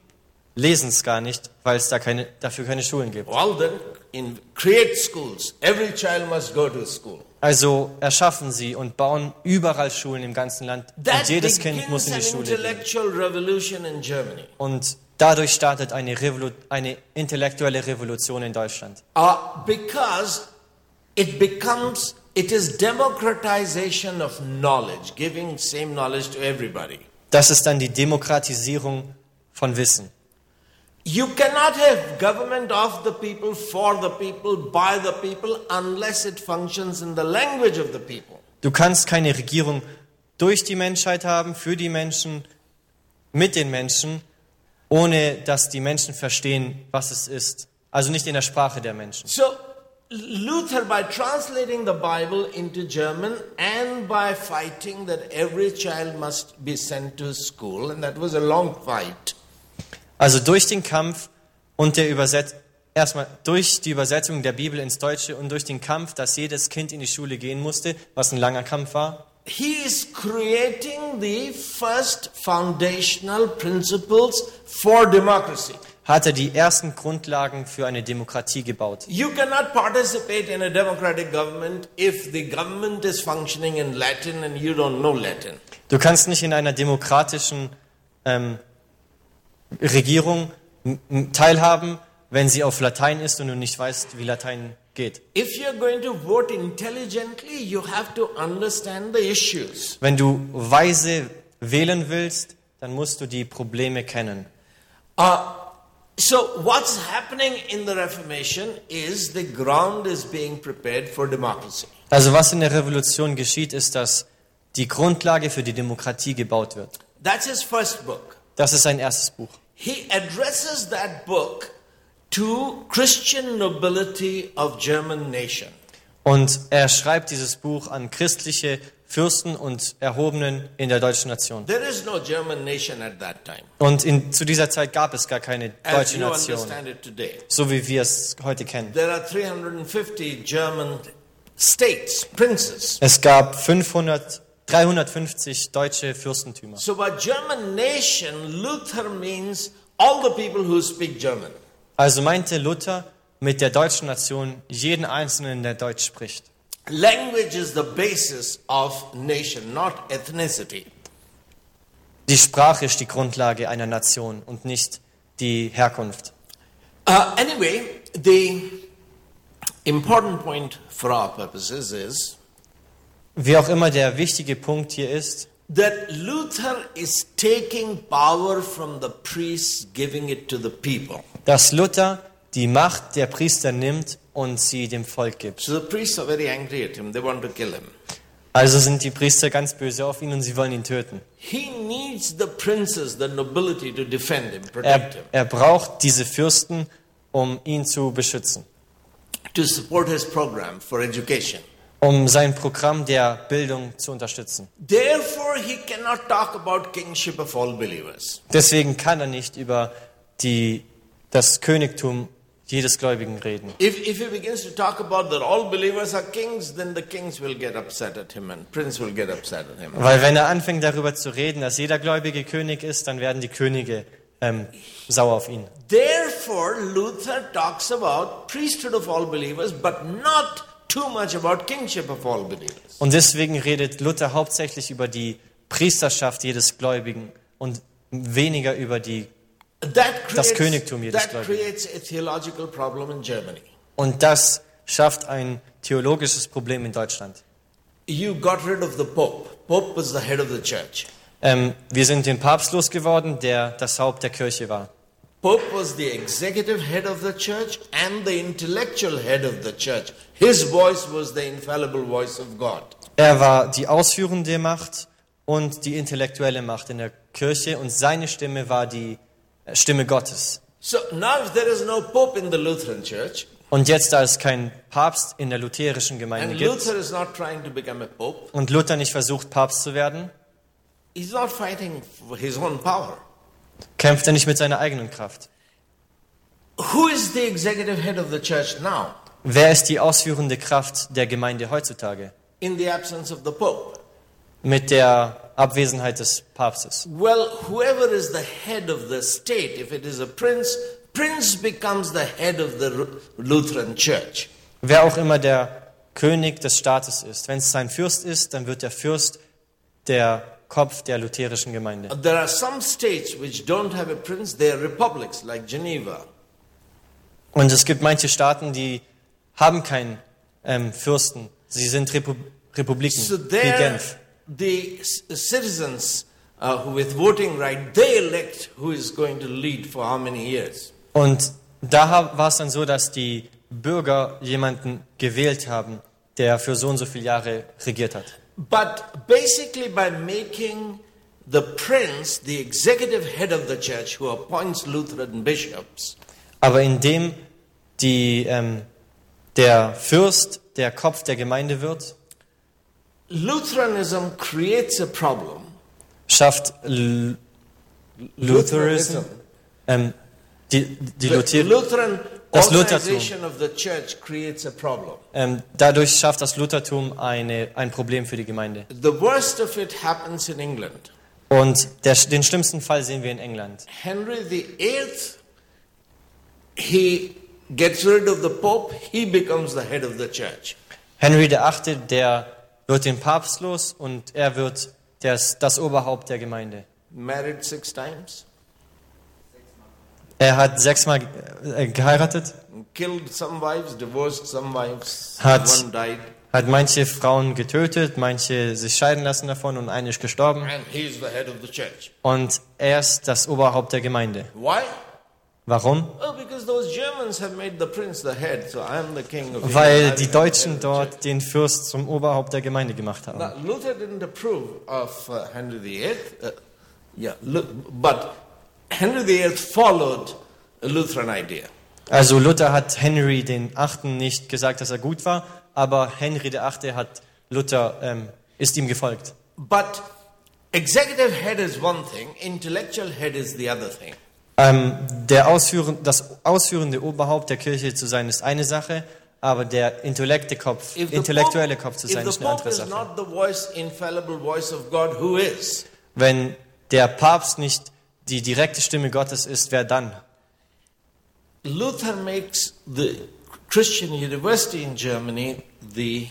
lesen es gar nicht, weil es da keine, dafür keine Schulen gibt. Well, then, in, create schools. Every child must go to school. Also erschaffen sie und bauen überall Schulen im ganzen Land. Und jedes Kind muss in die Schule gehen. intellectual revolution in Germany. Und dadurch startet eine, Revolu eine intellektuelle Revolution in Deutschland. Uh, because it becomes, it is democratization of knowledge, giving same knowledge to everybody. Das ist dann die Demokratisierung von Wissen. You cannot have government of the people, for the people, by the people, unless it functions in the language of the people. Du kannst keine Regierung durch die Menschheit haben, für die Menschen, mit den Menschen, ohne dass die Menschen verstehen, was es ist. Also nicht in der Sprache der Menschen. So, Luther, by translating the Bible into German and by fighting that every child must be sent to school, and that was a long fight, Also durch den Kampf und der Übersetzung, erstmal durch die Übersetzung der Bibel ins Deutsche und durch den Kampf, dass jedes Kind in die Schule gehen musste, was ein langer Kampf war, he is creating the first foundational principles for democracy. hat er die ersten Grundlagen für eine Demokratie gebaut. You cannot participate in a democratic government if the government is functioning in Latin and you don't know Latin. Du kannst nicht in einer demokratischen ähm, Regierung teilhaben, wenn sie auf Latein ist und du nicht weißt, wie Latein geht. If you're going to vote intelligently, you have to understand the issues. Wenn du weise wählen willst, dann musst du die Probleme kennen. Uh, So, what's happening in the Reformation is the ground is being prepared for democracy. Also was in der Revolution geschieht, ist, dass die Grundlage für die Demokratie gebaut wird. That's his first book. Das ist sein erstes Buch. He addresses that book to Christian nobility of German nation. Und er schreibt dieses Buch an christliche Fürsten und Erhobenen in der deutschen Nation. There is no German nation at that time, Und in, zu dieser Zeit gab es gar keine deutsche Nation, so wie wir es heute kennen. There are 350 German states, princes. Es gab 500, 350 deutsche Fürstentümer. So by German nation, Luther means all the people who speak German. Also meinte Luther mit der deutschen Nation jeden Einzelnen, der Deutsch spricht. Language is the basis of nation, not ethnicity. Die Sprache ist die Grundlage einer Nation und nicht die Herkunft. Uh, anyway, the important point for our purposes is Wie auch immer der wichtige Punkt hier ist, that Luther is taking power from the priests, giving it to the people. Dass Luther die Macht der Priester nimmt und sie dem Volk gibt. So the priests are very angry at him. They want to kill him. Also sind die Priester ganz böse auf ihn und sie wollen ihn töten. He needs the princes, the nobility to defend him, Er, protect him, er braucht diese Fürsten, um ihn zu beschützen, to support his program for education. um sein Programm der Bildung zu unterstützen. Therefore, he cannot talk about kingship of all believers. Deswegen kann er nicht über die, das Königtum jedes Gläubigen reden. If, if he begins to talk about that all believers are kings, then the kings will get upset at him and prince will get upset at him. Weil wenn er anfängt darüber zu reden, dass jeder Gläubige König ist, dann werden die Könige ähm, sauer auf ihn. Therefore, Luther talks about priesthood of all believers, but not too much about kingship of all believers. Und deswegen redet Luther hauptsächlich über die Priesterschaft jedes Gläubigen und weniger über die. That Das creates, Königtum jedes that Gläubigen. creates a theological problem in Germany. Und das schafft ein theologisches Problem in Deutschland. You got rid of the Pope. Pope was the head of the church. Ähm, wir sind den Papst losgeworden, der das Haupt der Kirche war. Pope was the executive head of the church and the intellectual head of the church. His voice was the infallible voice of God. Er war die ausführende Macht und die intellektuelle Macht in der Kirche und seine Stimme war die Stimme Gottes. So now, there is no Pope in the Lutheran church, Und jetzt, da es keinen Papst in der lutherischen Gemeinde gibt Pope, und Luther nicht versucht, Papst zu werden, he's not fighting for his own power. kämpft er nicht mit seiner eigenen Kraft. Who is the executive head of the church now Wer ist die ausführende Kraft der Gemeinde heutzutage? in the absence of the Pope? Mit der Abwesenheit des Papstes. Well, whoever is the head of the state, if it is a prince, prince becomes the head of the Lutheran church. Wer auch immer der König des Staates ist. Wenn es sein Fürst ist, dann wird der Fürst der Kopf der lutherischen Gemeinde. There are some states which don't have a prince, they are republics like Geneva. Und es gibt manche Staaten, die haben keinen ähm, Fürsten. Sie sind Repu Republiken, So wie Genf. The c- citizens uh, with voting right, they elect who is going to lead for how many years. Und da war es dann so, dass die Bürger jemanden gewählt haben, der für so und so viele Jahre regiert hat. But basically, by making the prince the executive head of the church who appoints Lutheran bishops, Aber indem die, ähm, der Fürst der Kopf der Gemeinde wird, Lutheranism creates a problem. schafft L Lutheranism, ähm, die, die The Luther Lutheran Das Luthertum. organization of the church creates a problem. ähm, dadurch schafft das Luthertum eine, ein Problem für die Gemeinde. The worst of it happens in England. Und der, den schlimmsten Fall sehen wir in England. Henry VIII, he gets rid of the Pope, he becomes the head of the church. Henry VIII., der wird den Papst los und er wird das, das Oberhaupt der Gemeinde. Married six times, Er hat sechsmal äh, geheiratet, killed some wives, divorced some wives, Hat- one died, hat manche Frauen getötet, manche sich scheiden lassen davon und eine ist gestorben. and he's the head of the church. Und er ist das Oberhaupt der Gemeinde. Why? Warum? Oh, Weil die Deutschen dort den Fürst zum Oberhaupt der Gemeinde gemacht haben. Luther didn't approve of uh, Henry VIII, uh, yeah, but Henry VIII followed a Lutheran idea. Also Luther hat Henry den Achten nicht gesagt, dass er gut war, aber Henry der Achte hat Luther ähm, ist ihm gefolgt. But executive head is one thing, intellectual head is the other thing. Ähm, der Ausführen, das ausführende Oberhaupt der Kirche zu sein ist eine Sache, aber der intellekte Kopf, intellektuelle Kopf zu sein ist eine andere Sache. Wenn der Papst nicht die direkte Stimme Gottes ist, wer dann? Luther makes the Christian university in Germany the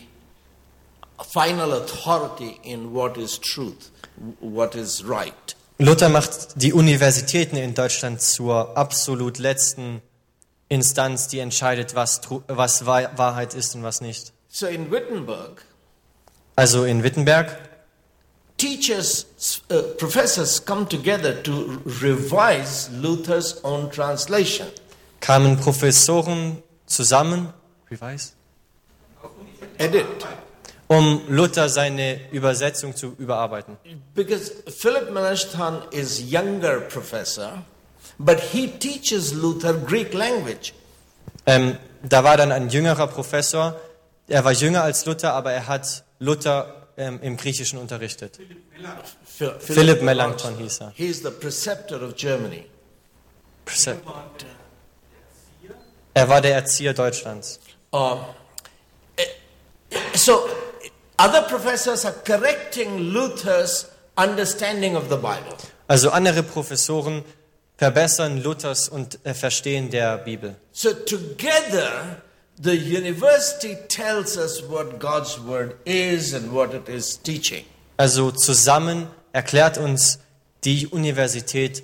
final authority in what is truth, what is right. Luther macht die Universitäten in Deutschland zur absolut letzten Instanz, die entscheidet, was, was Wahr- Wahrheit ist und was nicht. So in Wittenberg, Also in Wittenberg teachers, uh, professors come together to revise Luther's own translation. kamen Professoren zusammen, Revise? Edit. Um Luther seine Übersetzung zu überarbeiten. Because Philip Melanchthon is younger professor, but he teaches Luther Greek language. Ähm, da war dann ein jüngerer Professor, er war jünger als Luther, aber er hat Luther ähm, im Griechischen unterrichtet. Phil- Philipp Melanchthon hieß er. He is the preceptor of Germany. Prece- Er war der Erzieher Deutschlands. Eh, so, other professors are correcting Luther's understanding of the Bible. Also andere Professoren verbessern Luthers und äh, Verstehen der Bibel. So, together, the university tells us what God's word is and what it is teaching. Also zusammen erklärt uns die Universität,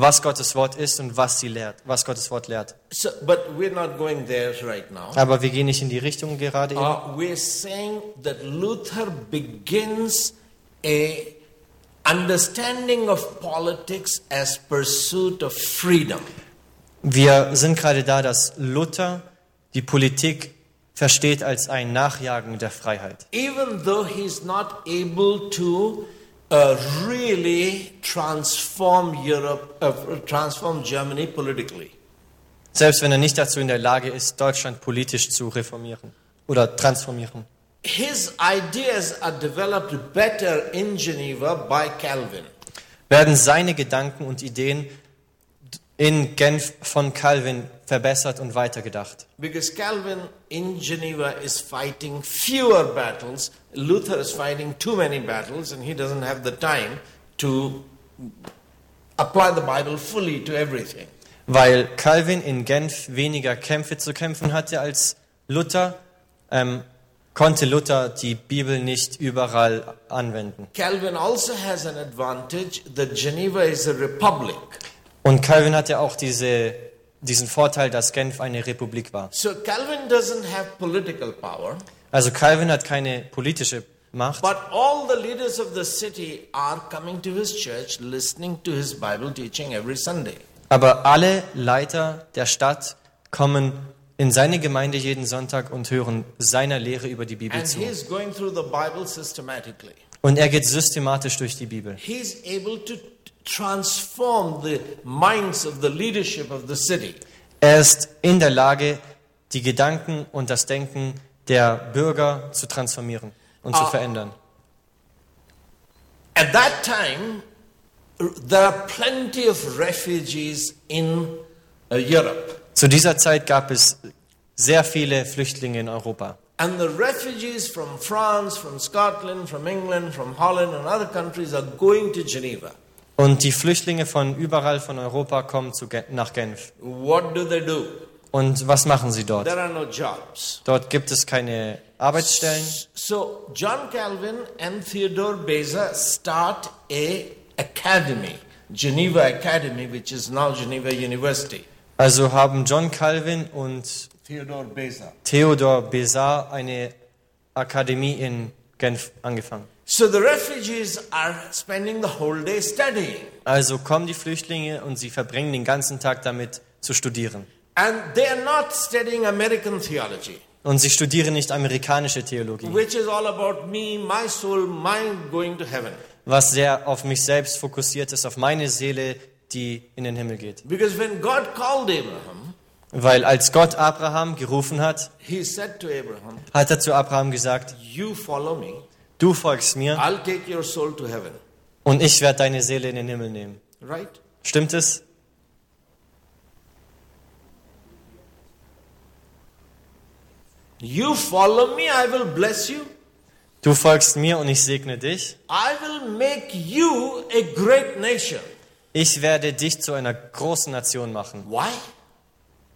was Gottes Wort ist und was sie lehrt, was Gottes Wort lehrt. So, but we're not going there right now. Aber wir gehen nicht in die Richtung gerade eben. Uh, we're saying that Luther begins a understanding of politics as pursuit of freedom. Wir sind gerade da, dass Luther die Politik versteht als ein Nachjagen der Freiheit. Even though he's not able to uh, really transform Europe, uh, transform Germany politically. Selbst wenn er nicht dazu in der Lage ist, Deutschland politisch zu reformieren oder transformieren. His ideas are developed better in Geneva by Calvin. Werden seine Gedanken und Ideen in Genf von Calvin verbessert und weitergedacht. Because Calvin in Geneva is fighting fewer battles, Luther is fighting too many battles, and he doesn't have the time to apply the Bible fully to everything. Weil Calvin in Genf weniger Kämpfe zu kämpfen hatte als Luther, ähm, konnte Luther die Bibel nicht überall anwenden. Calvin also has an advantage that Geneva is a republic. Und Calvin hatte auch diese, diesen Vorteil, dass Genf eine Republik war. So Calvin doesn't have political power, Also Calvin hat keine politische Macht, but all the leaders of the city are coming to his church, listening to his Bible teaching every Sunday. aber alle Leiter der Stadt kommen in seine Gemeinde jeden Sonntag und hören seiner Lehre über die Bibel And zu. he is going through the Bible systematically. Und er geht systematisch durch die Bibel. He's able to transform the minds of the leadership of the city. Er ist in der Lage, die Gedanken und das Denken der Bürger zu transformieren und zu Ah. verändern. At that time, there are plenty of refugees in uh, Europe. Zu dieser Zeit gab es sehr viele Flüchtlinge in Europa. And the refugees from France, from Scotland, from England, from Holland, and other countries are going to Geneva. Und die Flüchtlinge von überall von Europa kommen zu nach Genf. What do they do? Und was machen sie dort? There are no jobs. Dort gibt es keine Arbeitsstellen. So John Calvin and Theodore Beza start a academy, Geneva Academy, which is now Geneva University. Also haben John Calvin und Theodore Beza. Theodor Besar eine Akademie in Genf angefangen. So the refugees are spending the whole day studying. Also kommen die Flüchtlinge und sie verbringen den ganzen Tag damit, zu studieren. And they are not studying American theology, Und sie studieren nicht amerikanische Theologie, which is all about me, my soul, my going to heaven. was sehr auf mich selbst fokussiert ist, auf meine Seele, die in den Himmel geht. Because when God called Abraham, Weil als Gott Abraham gerufen hat, he said to Abraham, hat er zu Abraham gesagt, You follow me, du folgst mir I'll take your soul to heaven. und ich werde deine Seele in den Himmel nehmen. Right? Stimmt es? You follow me, I will bless you. Du folgst mir und ich segne dich. I will make you a great nation. Ich werde dich zu einer großen Nation machen. Why?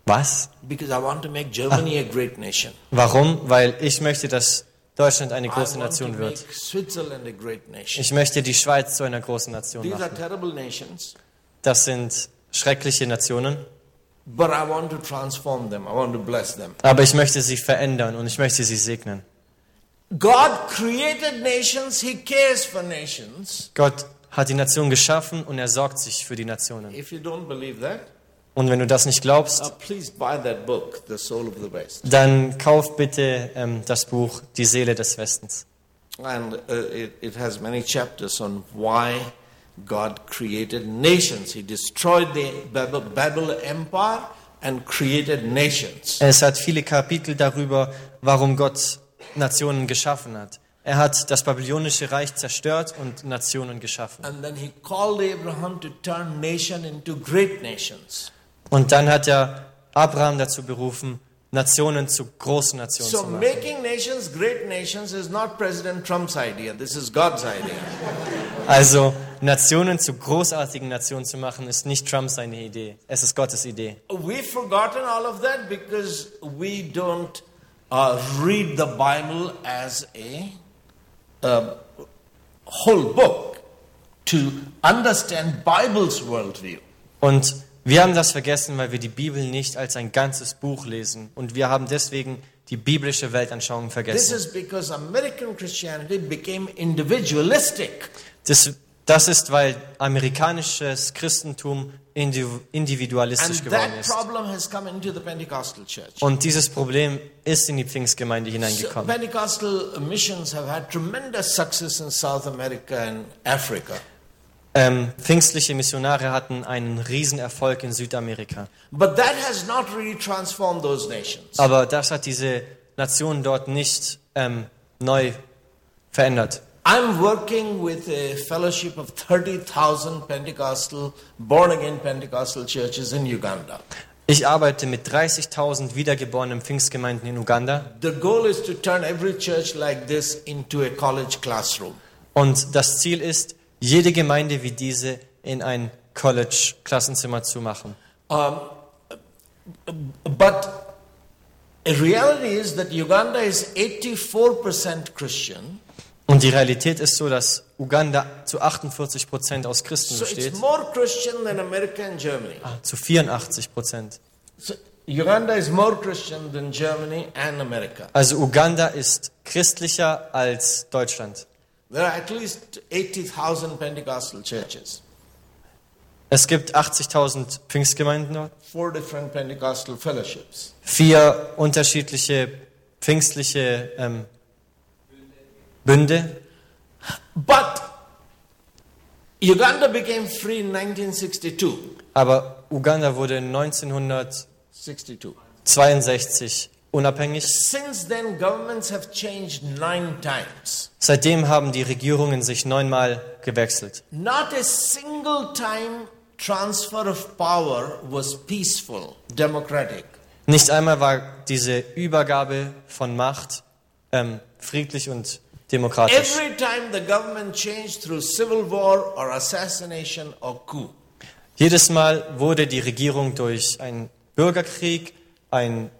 Was? Because I want to make Germany a great nation. Warum? Weil ich möchte, dass Deutschland eine große Nation wird. Ich möchte die Schweiz zu einer großen Nation machen. Das sind schreckliche Nationen, aber ich möchte sie verändern und ich möchte sie segnen. Gott hat die Nation geschaffen und er sorgt sich für die Nationen. Und wenn du das nicht uh, glaubst, book, West. dann kauf bitte ähm, das Buch Die Seele des Westens. And uh, it, it has many chapters on why God created nations. He destroyed the Babel, Babel Empire and created nations. Es hat viele Kapitel darüber, warum Gott Nationen geschaffen hat. Er hat das babylonische Reich zerstört und Nationen geschaffen. And then he called Abraham to turn nation into great nations. Und dann hat er Abraham dazu berufen, Nationen zu großen Nationen So zu machen. making nations great nations is not President Trump's idea. This is God's idea. Also Nationen zu großartigen Nationen zu machen, ist nicht Trumps seine Idee. Es ist Gottes Idee. We've forgotten all of that because we don't uh, read the Bible as a uh, whole book to understand Bible's worldview. Und wir haben das vergessen, weil wir die Bibel nicht als ein ganzes Buch lesen. Und wir haben deswegen die biblische Weltanschauung This vergessen. is because American Christianity became individualistic. Das, das ist, weil amerikanisches Christentum indiv- individualistisch And geworden ist. problem has come into the Pentecostal church. Und dieses Problem ist in die Pfingstgemeinde So hineingekommen. Pentecostal missions have had tremendous success in South America and Africa. Ähm, pfingstliche Missionare hatten einen Riesenerfolg in Südamerika. But that has not really transformed those nations. Aber das hat diese Nationen dort nicht ähm, neu verändert. I'm working with a fellowship of 30,000 Pentecostal, born again Pentecostal churches in Uganda. Ich arbeite mit 30.000 wiedergeborenen Pfingstgemeinden in Uganda. The goal is to turn every church like this into a college classroom. Und das Ziel ist, jede Gemeinde wie diese in ein College-Klassenzimmer zu machen. Um, but reality is that Uganda is 84% Christian. Und die Realität ist so, dass Uganda zu 48 Prozent aus Christen besteht, it's more Christian than America and Germany. zu 84 Prozent. So Uganda is more Christian than Germany and America. Also Uganda ist christlicher als Deutschland. There are at least 80,000 Pentecostal churches, Es gibt 80.000 Pfingstgemeinden dort, four different Pentecostal fellowships. vier unterschiedliche pfingstliche ähm, Bünde. But Uganda became free in 1962. Aber Uganda wurde 1962 62. unabhängig. Since then, governments have changed nine times. Seitdem haben die Regierungen sich neunmal gewechselt. Not a single time transfer of power was peaceful, democratic. Nicht einmal war diese Übergabe von Macht ähm, friedlich und demokratisch. Every time the government changed through civil war or assassination or coup. Jedes Mal wurde die Regierung durch einen Bürgerkrieg, ein,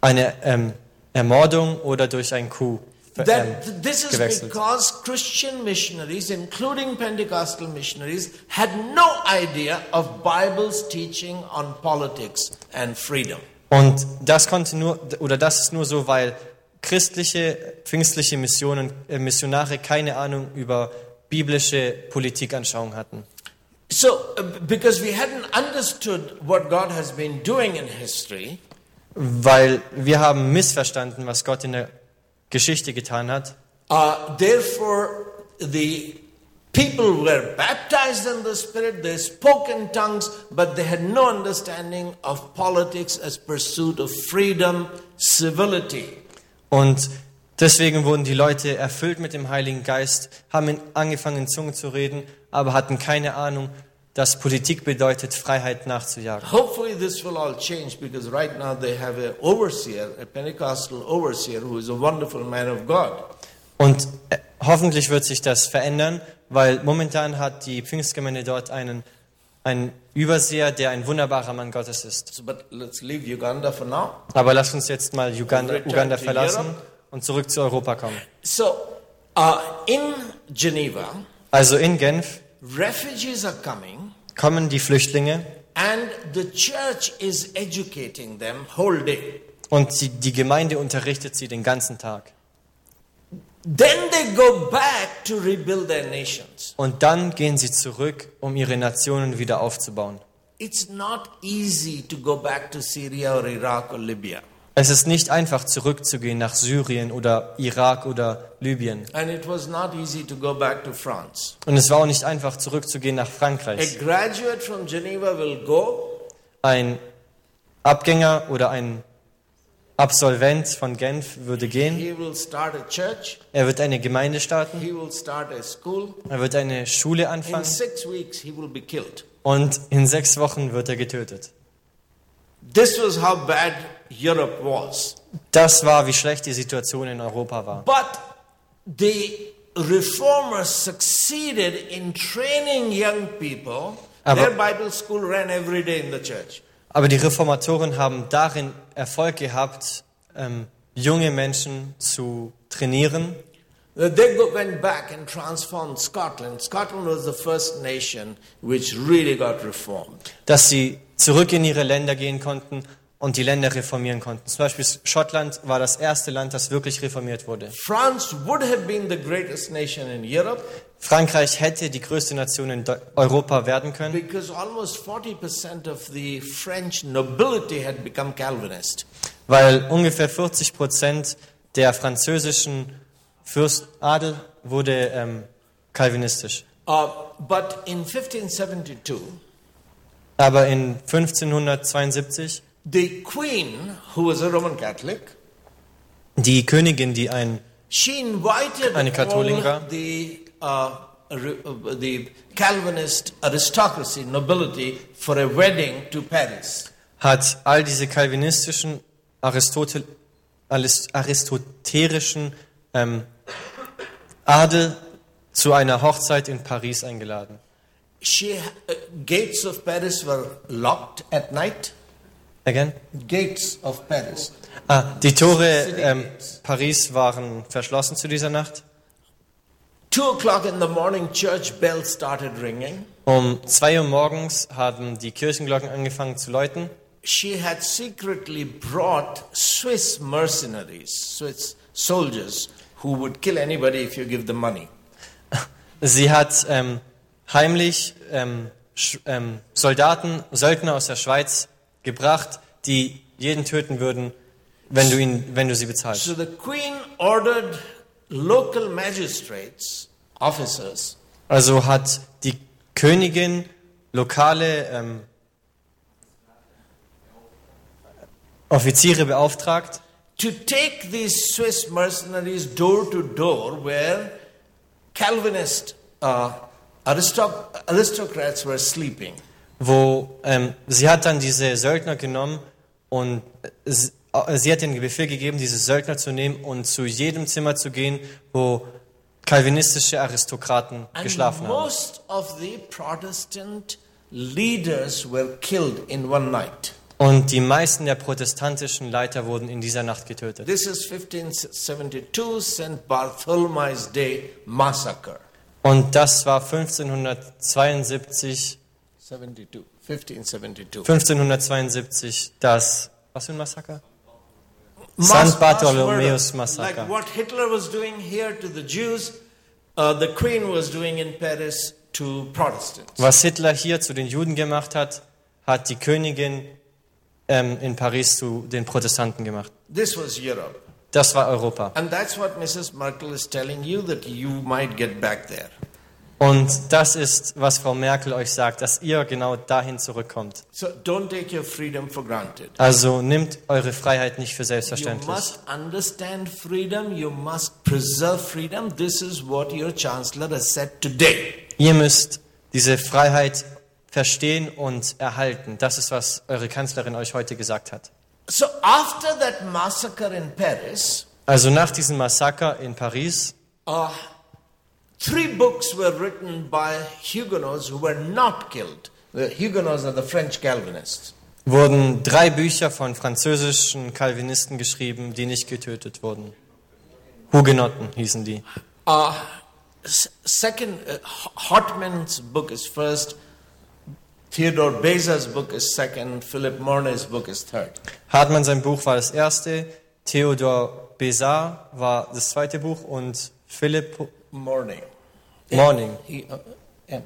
eine ähm, Ermordung oder durch einen Coup ähm, That this is gewechselt. because Christian missionaries, including Pentecostal missionaries, had no idea of Bible's teaching on politics and freedom. Und das konnte nur oder das ist nur so, weil christliche, pfingstliche Missionen, äh, Missionare keine Ahnung über biblische Politikanschauung hatten. So, uh, because we hadn't understood what God has been doing in history, Weil wir haben missverstanden, was Gott in der Geschichte getan hat. uh, therefore the people were baptized in the Spirit, they spoke in tongues, but they had no understanding of politics as pursuit of freedom, civility. Und deswegen wurden die Leute erfüllt mit dem Heiligen Geist, haben angefangen in Zungen zu reden, aber hatten keine Ahnung, dass Politik bedeutet, Freiheit nachzujagen. Hopefully, this will all change because right now they have a overseer, a Pentecostal overseer, who is a wonderful man of God. Und äh, hoffentlich wird sich das verändern, weil momentan hat die Pfingstgemeinde dort einen, einen Überseher, der ein wunderbarer Mann Gottes ist. So, but let's leave Uganda for now. Aber lasst uns jetzt mal Uganda, Uganda verlassen Europe. und zurück zu Europa kommen. So, uh, in Geneva, Also in Genf refugees are coming, kommen die Flüchtlinge and the church is educating them whole day. und die, die Gemeinde unterrichtet sie den ganzen Tag. Then they go back to rebuild their nations. Und dann gehen sie zurück, um ihre Nationen wieder aufzubauen. It's not easy to go back to Syria or Iraq or Libya. Es ist nicht einfach zurückzugehen nach Syrien oder Irak oder Libyen. And it was not easy to go back to France. Und es war auch nicht einfach zurückzugehen nach A Frankreich. graduate from Geneva will go, Ein Abgänger oder ein Absolvent von Genf würde gehen. he will start a church, Er wird eine Gemeinde starten. he will start a school. Er wird eine Schule In anfangen. six weeks, he will be killed. Und in sechs Wochen wird er getötet. This was how bad Europe was. Das war, wie schlecht die Situation in Europa war. But the reformers succeeded in training young people. Aber- Their Bible school ran every day in the church. Aber die Reformatoren haben darin Erfolg gehabt, ähm, junge Menschen zu trainieren. Uh, They went back and transformed Scotland. Scotland was the first nation which really got reformed. dass sie zurück in ihre Länder gehen konnten und die Länder reformieren konnten. Zum Beispiel Schottland war das erste Land, das wirklich reformiert wurde. France would have been the greatest nation in Europe Frankreich hätte die größte Nation in Europa werden können, because almost 40% of the French nobility had become Calvinist. weil ungefähr 40 Prozent der französischen Fürstadel wurde ähm, kalvinistisch. Uh, but in 1572, Aber in 1572 the queen, who was a Roman Catholic, die Königin, die ein Eine Katholin war. the, uh, uh, the Calvinist aristocracy, nobility, for a wedding to Paris. hat all diese kalvinistischen, Aristotel, aristoterischen ähm, Adel zu einer Hochzeit in Paris eingeladen. She, uh, gates of Paris were locked at night. Again? Gates of Paris. Ah, die Tore ähm. Paris waren verschlossen zu dieser Nacht. Two o'clock in the morning, church bells started ringing. Um zwei Uhr morgens haben die Kirchenglocken angefangen zu läuten. She had secretly brought Swiss mercenaries, Swiss soldiers, who would kill anybody if you give them money. Sie hat ähm, heimlich ähm, ähm, Soldaten, Söldner aus der Schweiz gebracht, die jeden töten würden, wenn du, ihn, wenn du sie bezahlst. So the queen ordered local magistrates, officers, Also hat die Königin lokale ähm, Offiziere beauftragt, to take these Swiss mercenaries door to door where Calvinist uh, aristoc- aristocrats were sleeping. Wo ähm, sie hat dann diese Söldner genommen und äh, sie, äh, sie hat den Befehl gegeben, diese Söldner zu nehmen und zu jedem Zimmer zu gehen, wo kalvinistische Aristokraten And geschlafen haben. most of the Protestant leaders were killed in one night. Und die meisten der protestantischen Leiter wurden in dieser Nacht getötet. This is 1572 St. Bartholomew's Day massacre. Und das war 1572, 72, 1572. 1572 das, was für ein Massaker? Mass murder. Massaker. Like what Hitler was doing here to the Jews, uh, the Queen was doing in Paris to Protestants. Was Hitler hier zu den Juden gemacht hat, hat die Königin ähm, in Paris zu den Protestanten gemacht. This was Europe. Das war Europa. And that's what Mrs. Merkel is telling you that you might get back there. Und das ist, was Frau Merkel euch sagt, dass ihr genau dahin zurückkommt. So don't take your freedom for granted. Also nimmt eure Freiheit nicht für selbstverständlich. Ihr müsst diese Freiheit verstehen und erhalten. Das ist, was eure Kanzlerin euch heute gesagt hat. So after that massacre in Paris, Also nach diesem Massaker in Paris uh, three books were written by Huguenots who were not killed. The Huguenots are the French Calvinists. wurden drei Bücher von französischen Calvinisten geschrieben, die nicht getötet wurden. Hugenotten hießen die. Uh, second, uh, Hartman's book is first. Theodore Beza's book is second. Philip Mornay's book is third. Hartmann sein Buch war das erste, Theodor Besar war das zweite Buch und Philipp Morning. Morning He, uh,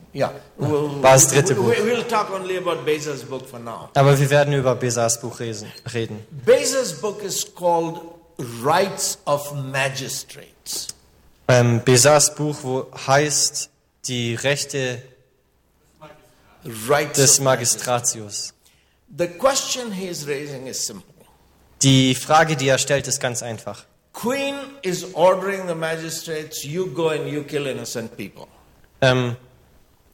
War das dritte Buch. we- We'll talk only about Beza's book for now. Aber wir werden über Besars Buch reden. Beza's book is called Rights of Magistrates. Ähm, Besars Buch wo heißt die Rechte Rights des Magistratius. The question he is raising is simple. Die Frage, die er stellt, ist ganz einfach. Queen is ordering the magistrates, you go and you kill innocent people. Ähm,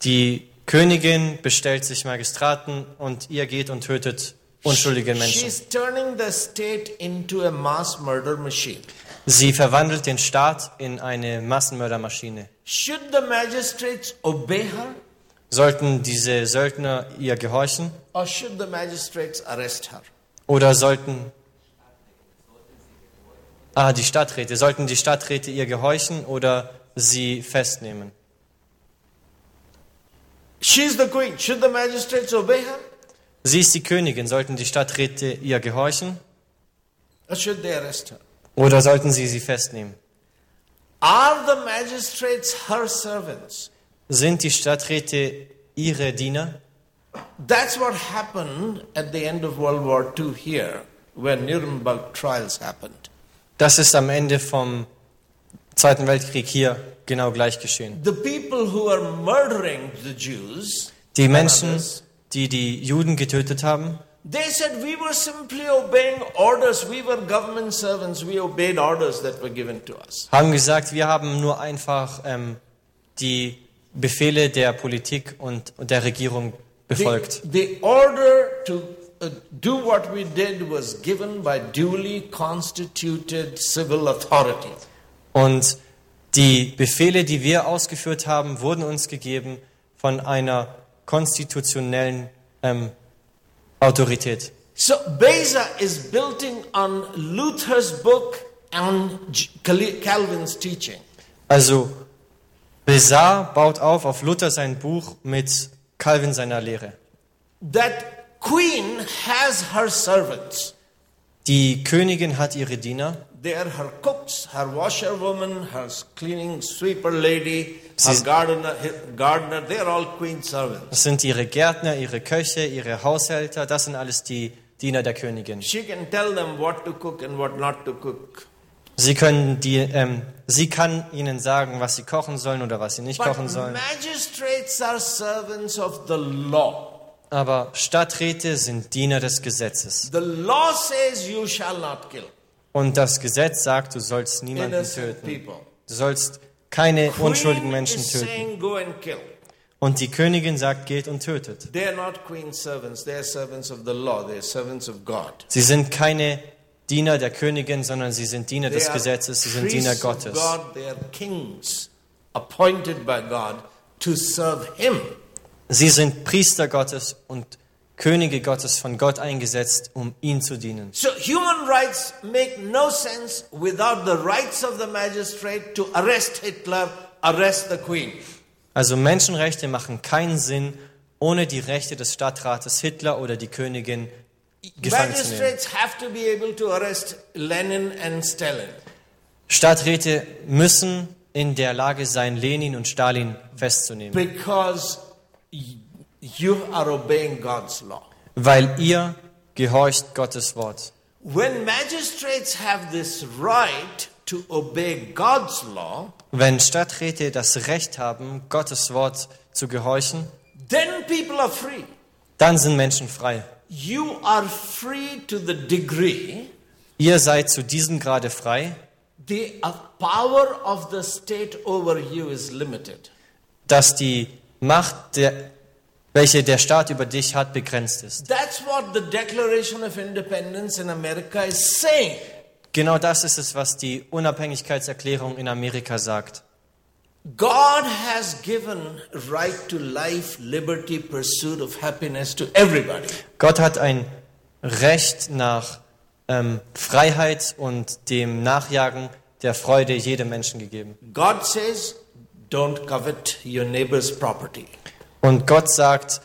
die Königin bestellt sich Magistraten und ihr geht und tötet unschuldige Menschen. She's turning the state into a mass murder machine. Sie verwandelt den Staat in eine Massenmördermaschine. Should the magistrates obey her Sollten diese Söldner ihr gehorchen or should the magistrates arrest her? oder sollten Ah, die Stadträte. Sollten die Stadträte ihr gehorchen oder sie festnehmen? She's the queen. Should the magistrates obey her Sie ist die Königin. Sollten die Stadträte ihr gehorchen or should they arrest her? oder sollten sie sie festnehmen? Are the magistrates her servants? Sind die Stadträte ihre Diener? That's what happened at the end of World War II here, when Nuremberg trials happened. Das ist am Ende vom Zweiten Weltkrieg hier genau gleich geschehen. The people who are murdering the Jews, Die Menschen, die die Juden getötet haben, they said we were simply obeying orders. We were government servants. We obeyed orders that were given to us. haben gesagt, wir haben nur einfach ähm, die Befehle der Politik und, der Regierung The, befolgt. the order to do what we did was given by duly constituted civil authority. Und die Befehle, die wir ausgeführt haben, wurden uns gegeben von einer konstitutionellen ähm, Autorität. So Beza is building on Luther's book and Calvin's teaching. Also Besar baut auf auf Luther sein Buch mit Calvin seiner Lehre. That queen has her servants. Die Königin hat ihre Diener, They are her cooks, her washerwoman, her cleaning sweeper lady, her gardener, her gardener. They are all queen servants. das sind ihre Gärtner, ihre Köche, ihre Haushälter, das sind alles die Diener der Königin. She can tell them what to cook and what not to cook. Sie können die, ähm, sie kann ihnen sagen, was sie kochen sollen oder was sie nicht But kochen sollen. magistrates are servants of the law. Aber Stadträte sind Diener des Gesetzes. The law says you shall not kill Und das Gesetz sagt, du sollst niemanden innocent töten. people. Du sollst keine unschuldigen Queen Menschen is töten. saying go and kill. Und die Königin sagt, geht und tötet. They are not queen's servants. They are servants of the law. They are servants of God. Sie sind keine Diener der Königin, sondern sie sind Diener des Gesetzes, sie sind Diener Gottes. Sie sind Priester Gottes und Könige Gottes von Gott eingesetzt, um ihm zu dienen. So human rights make no sense without the rights of the magistrate to arrest Hitler, arrest the queen. Also Menschenrechte machen keinen Sinn ohne die Rechte des Stadtrates Hitler oder die Königin gefangen zu nehmen. Have to be able to arrest Lenin and Stalin. Stadträte müssen in der Lage sein, Lenin und Stalin festzunehmen, because you are obeying God's law. weil ihr gehorcht Gottes Wort. When magistrates have this right to obey God's law, Wenn Stadträte das Recht haben, Gottes Wort zu gehorchen, then people are free. dann sind Menschen frei. You are free to the degree Ihr seid zu diesem Grade frei, the uh, power of the state over you is limited. dass die Macht, der, welche der Staat über dich hat, begrenzt ist. That's what the Declaration of Independence in America is saying. Genau das ist es, was die Unabhängigkeitserklärung in Amerika sagt. God has given right to life, liberty, pursuit of happiness to everybody. Gott hat ein Recht nach ähm, Freiheit und dem Nachjagen der Freude jedem Menschen gegeben. God says, don't covet your neighbor's property. Und Gott sagt,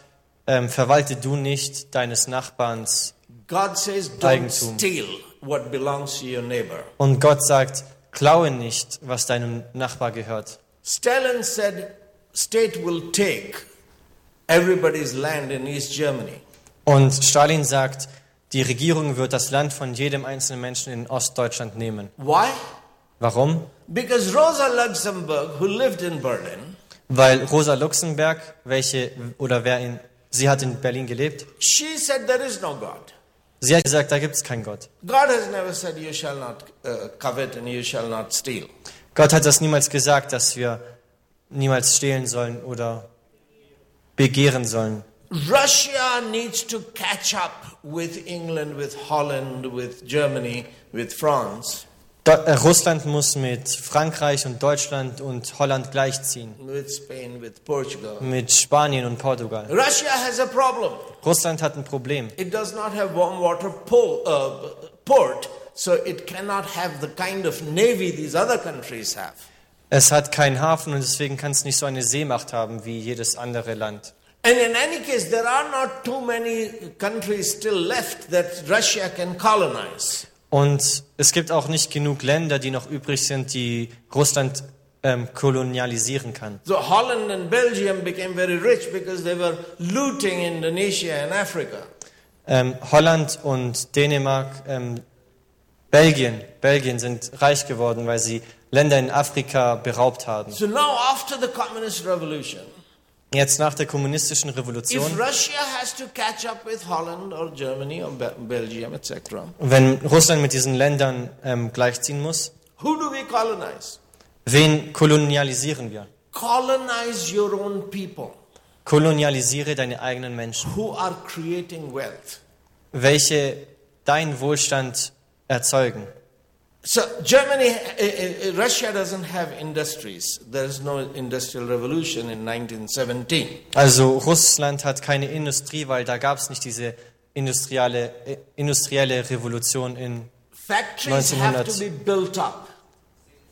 ähm, verwalte du nicht deines Nachbarns. God says, don't Eigentum. steal what belongs to your neighbor. Und Gott sagt, klaue nicht, was deinem Nachbar gehört. Stalin said, state will take everybody's land in East Germany. Und Stalin sagt, die Regierung wird das Land von jedem einzelnen Menschen in Ostdeutschland nehmen. Why? Warum? Because Rosa Luxemburg, who lived in Berlin, Weil Rosa Luxemburg, welche oder wer in sie hat in Berlin gelebt, she said there is no God. sie hat gesagt, da gibt es keinen Gott. God has never said you shall not uh, covet and you shall not steal. Gott hat das niemals gesagt, dass wir niemals stehlen sollen oder begehren sollen. Russia needs to catch up with England, with Holland, with Germany, with France, Do äh, Russland muss mit Frankreich und Deutschland und Holland gleichziehen, with Spain, with Portugal. mit Spanien und Portugal. Russia has a problem. Russland hat ein Problem. It does not have warm water po- uh, port, so it cannot have the kind of navy these other countries have. Es hat keinen Hafen und deswegen kann es nicht so eine Seemacht haben wie jedes andere Land. And in any case, there are not too many countries still left that Russia can colonize. Und es gibt auch nicht genug Länder, die noch übrig sind, die Russland ähm, kolonialisieren kann. So Holland and Belgium became very rich because they were looting Indonesia and Africa. Ähm, Holland und Dänemark, ähm, Belgien, Belgien sind reich geworden, weil sie Länder in Afrika beraubt haben. So now, after the communist revolution, Jetzt nach der kommunistischen Revolution, wenn Russland mit diesen Ländern ähm, gleichziehen muss, who do we colonize? wen kolonialisieren wir? Colonize your own people Kolonialisiere deine eigenen Menschen, who are creating wealth. welche deinen Wohlstand erzeugen. So Germany, uh, uh, Russia doesn't have industries. There is no industrial revolution in 1917. Also Russland hat keine Industrie, weil da gab es nicht diese industrielle, äh, industrielle Revolution in Factories have to 1900. be built up.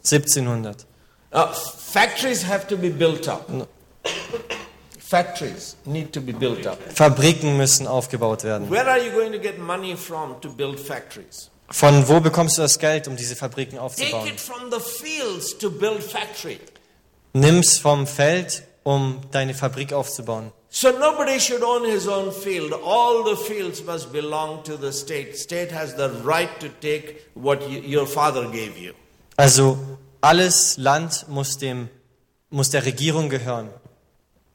1700. Uh, factories have to be built up. Factories need to be built up. Fabriken müssen aufgebaut werden. Where are you going to get money from to build factories? Von wo bekommst du das Geld, um diese Fabriken aufzubauen? it from the fields to build factory. Nimm's vom Feld, um deine Fabrik aufzubauen. So nobody should own his own field. All the fields must belong to the state. State has the right to take what you, your father gave you. Also alles Land muss dem muss der Regierung gehören.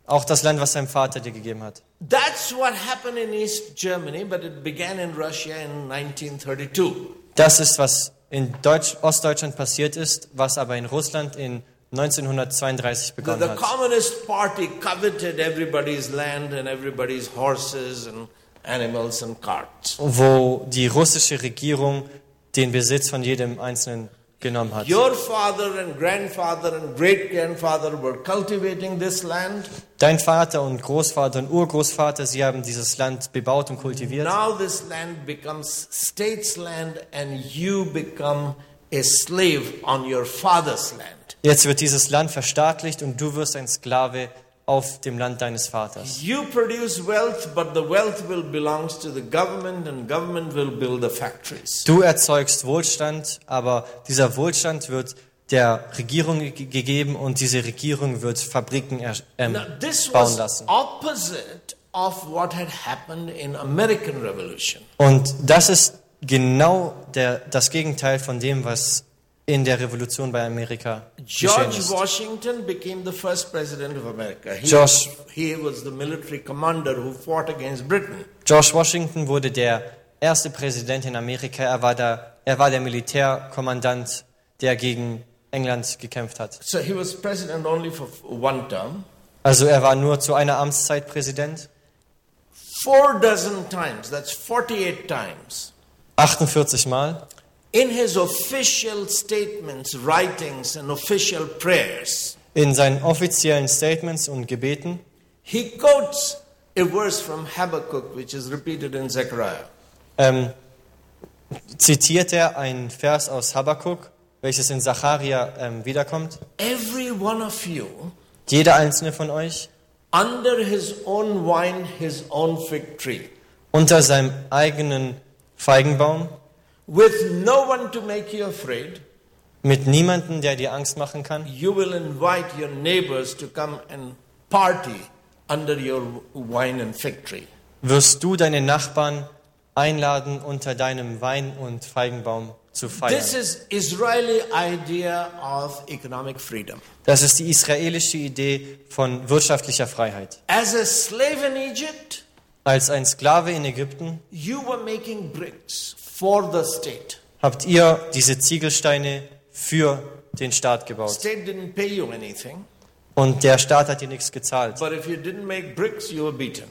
Auch das Land, was dein Vater dir gegeben hat. That's what happened in East Germany, but it began in Russia in 1932. Das ist, was in Deutsch, Ostdeutschland passiert ist, was aber in Russland in 1932 The, begonnen the hat. Communist Party coveted everybody's land and everybody's horses and animals and carts. Wo die russische Regierung den Besitz von jedem Einzelnen genommen hat. Your father and grandfather and great grandfather were cultivating this land. Dein Vater und Großvater und Urgroßvater, sie haben dieses Land bebaut und kultiviert. Now this land becomes state's land and you become a slave on your father's land. Jetzt wird dieses Land verstaatlicht und du wirst ein Sklave auf dem Land deines Vaters. You produce wealth, but the wealth will belongs to the government and government will build the factories. Du erzeugst Wohlstand, aber dieser Wohlstand wird der Regierung ge- gegeben und diese Regierung wird Fabriken ähm, Now, this bauen lassen. opposite of what had happened in American Revolution. Und das ist genau der, das Gegenteil von dem, was in der Revolution bei Amerika George. Washington became the first president of America. He, George- he was the military commander who fought against Britain. George Washington wurde der erste Präsident in Amerika. Er war der, er war der Militärkommandant, der gegen England gekämpft hat. So he was president only for one term. Also er war nur zu einer Amtszeit Präsident. Four dozen times, that's 48 times, 48 Mal. In his official statements, writings, and official prayers, In seinen offiziellen Statements und Gebeten he quotes a verse from Habakkuk, which is repeated in Zechariah. ähm, zitiert er einen Vers aus Habakkuk, welches in Zacharia ähm, wiederkommt. Every one of you, Jeder einzelne von euch under his own wine, his own fig tree, unter seinem eigenen Feigenbaum, with no one to make you afraid, mit niemandem, der dir Angst machen kann. you will invite your neighbors to come and party under your wine and fig tree. wirst du deine Nachbarn einladen, unter deinem Wein- und Feigenbaum zu feiern. This is Israeli idea of economic freedom. Das ist die israelische Idee von wirtschaftlicher Freiheit. As a slave in Egypt, Als ein Sklave in Ägypten you were making bricks for the state. habt ihr diese Ziegelsteine für den Staat gebaut. State didn't pay you anything, Und der Staat hat dir nichts gezahlt. but if you didn't make bricks, you were beaten.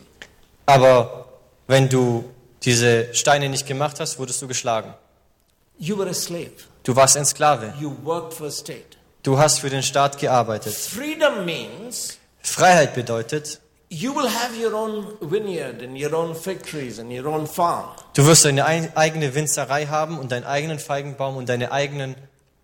Aber wenn du diese Steine nicht gemacht hast, wurdest du geschlagen. You were a slave. Du warst ein Sklave. You worked for state. Du hast für den Staat gearbeitet. Freedom means Freiheit bedeutet, you will have your own vineyard and your own fig trees and your own farm. du wirst deine ein- eigene Winzerei haben und deinen eigenen Feigenbaum und deine eigenen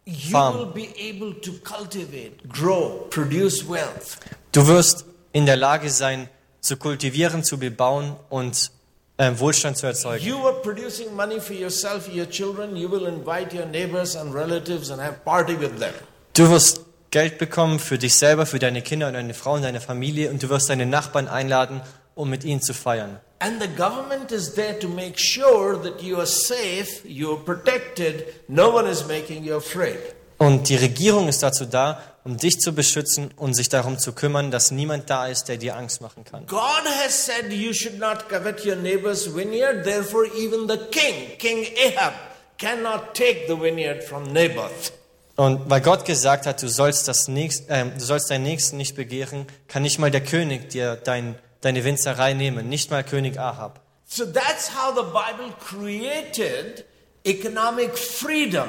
You Farm. will be able to cultivate, grow, produce wealth. Du wirst in der Lage sein, zu kultivieren, zu bebauen und äh, Wohlstand zu erzeugen. You are producing money for yourself, your children. You will invite your neighbors and relatives and have party with them. Du wirst Geld bekommen für dich selber, für deine Kinder und deine Frau und deine Familie und du wirst deine Nachbarn einladen, um mit ihnen zu feiern. And the government is there to make sure that you are safe, you are protected, no one is making you afraid. Und die Regierung ist dazu da, um dich zu beschützen und sich darum zu kümmern, dass niemand da ist, der dir Angst machen kann. God has said you should not covet your neighbor's vineyard, therefore, even the king, King Ahab, cannot take the vineyard from Naboth. Und weil Gott gesagt hat, du sollst, das nächst, ähm, du sollst deinen Nächsten nicht begehren, kann nicht mal der König dir dein, deine Winzerei nehmen, nicht mal König Ahab. So that's how the Bible created economic freedom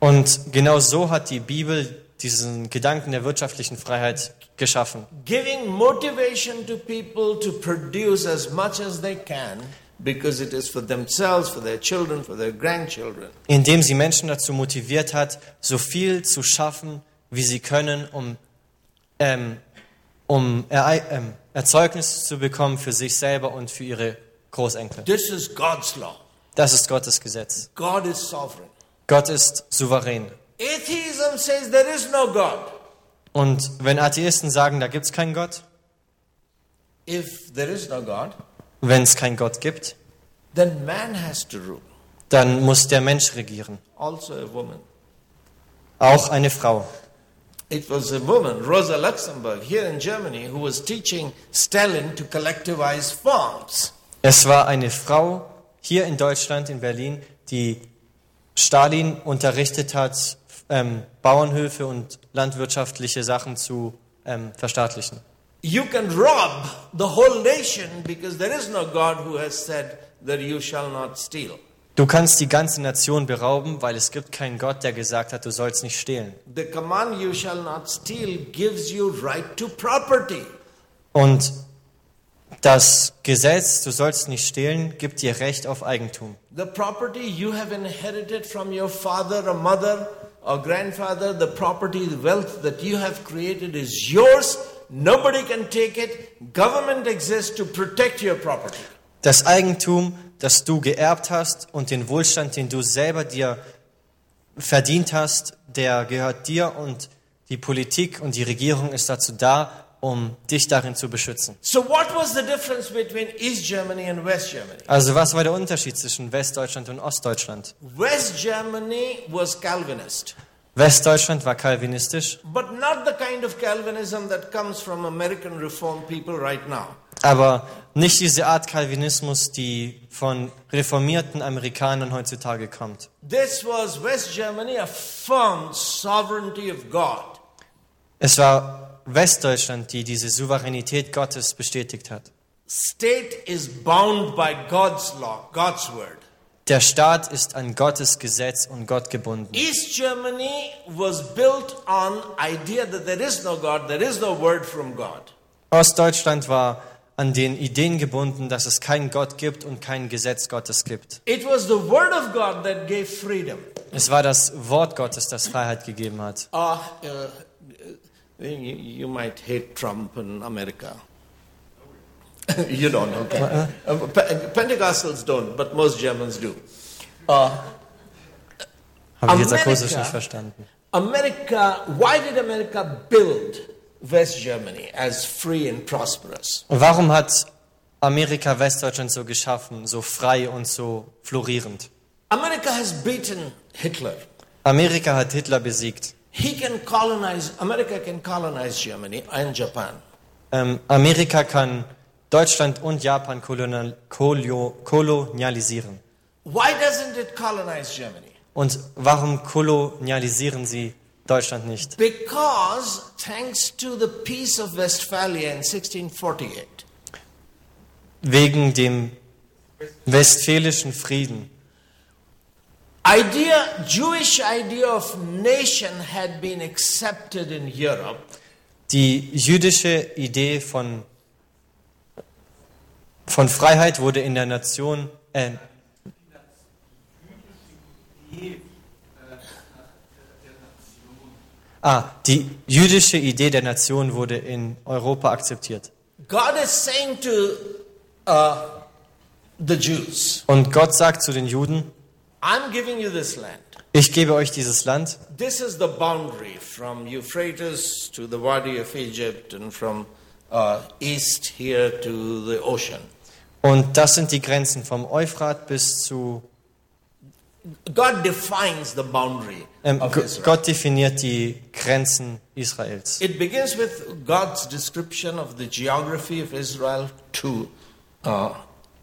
Und genau so hat die Bibel diesen Gedanken der wirtschaftlichen Freiheit geschaffen. giving motivation to people to produce as much as they can because it is for themselves, for their children, for their grandchildren. indem sie Menschen dazu motiviert hat, so viel zu schaffen, wie sie können, um, ähm, um Erei- ähm, Erzeugnis zu bekommen für sich selber und für ihre Großenkel. This is God's law. Das ist Gottes Gesetz. God is sovereign. Gott ist souverän. Atheism says there is no God. Und wenn Atheisten sagen, da gibt es keinen Gott, If there is no God, wenn es keinen Gott gibt, then man has to rule. dann muss der Mensch regieren. Also a woman. Auch eine Frau. It was a woman, Rosa Luxemburg, here in Germany, who was teaching Stalin to collectivize farms. Es war eine Frau hier in Deutschland, in Berlin, die Stalin unterrichtet hat, ähm, Bauernhöfe und landwirtschaftliche Sachen zu ähm, verstaatlichen. You can rob the whole nation because there is no God who has said that you shall not steal. Du kannst die ganze Nation berauben, weil es gibt keinen Gott, der gesagt hat, du sollst nicht stehlen. The command you shall not steal gives you right to property. Und das Gesetz, du sollst nicht stehlen, gibt dir Recht auf Eigentum. The property you have inherited from your father or mother or grandfather, the property, the wealth that you have created is yours. Nobody can take it. Government exists to protect your property. Das Eigentum, das du geerbt hast und den Wohlstand, den du selber dir verdient hast, der gehört dir und die Politik und die Regierung ist dazu da, um dich darin zu beschützen. So, what was the difference between East Germany and West Germany? Also was war der Unterschied zwischen Westdeutschland und Ostdeutschland? West Germany was Calvinist, Westdeutschland war kalvinistisch, but not the kind of Calvinism that comes from American Reformed people right now. aber nicht diese Art Calvinismus, die von reformierten Amerikanern heutzutage kommt. This was West Germany, a firm sovereignty of God. Es war Westdeutschland, die diese Souveränität Gottes bestätigt hat. State is bound by God's law, God's word. Der Staat ist an Gottes Gesetz und Gott gebunden. East Germany was built on idea that there is no God, there is no word from God. Ostdeutschland war an den Ideen gebunden, dass es keinen Gott gibt und kein Gesetz Gottes gibt. It was the word of God that gave freedom. Es war das Wort Gottes, das Freiheit gegeben hat. Uh, uh, you, you might hate Trump in America. you don't, okay. Uh, Pe- Pentecostals don't, but most Germans do. Uh, Habe ich jetzt akustisch nicht verstanden. America, why did America build West Germany as free and prosperous? Und warum hat Amerika Westdeutschland so geschaffen, so frei und so florierend? America has beaten Hitler. Amerika hat Hitler besiegt. He can colonize, America can colonize Germany and Japan. Ähm, Amerika kann Deutschland und Japan kolonialisieren. Why doesn't it colonize Germany? Und warum kolonialisieren sie Deutschland nicht? Because thanks to the Peace of Westphalia in 1648, Wegen dem westfälischen Frieden. idea, Jewish idea of nation had been accepted in Europe, Die jüdische Idee von, von Freiheit wurde in der Nation, äh, ah, die jüdische Idee der Nation wurde in Europa akzeptiert. God is saying to uh, the Jews, Und Gott sagt zu den Juden, I'm giving you this land. ich gebe euch dieses Land, This is the boundary from Euphrates to the Wadi of Egypt and from uh, east here to the ocean. und das sind die Grenzen vom Euphrat bis zu, God defines the boundary ähm, of Israel. Gott definiert die Grenzen Israels. It begins with God's description of the geography of Israel to uh,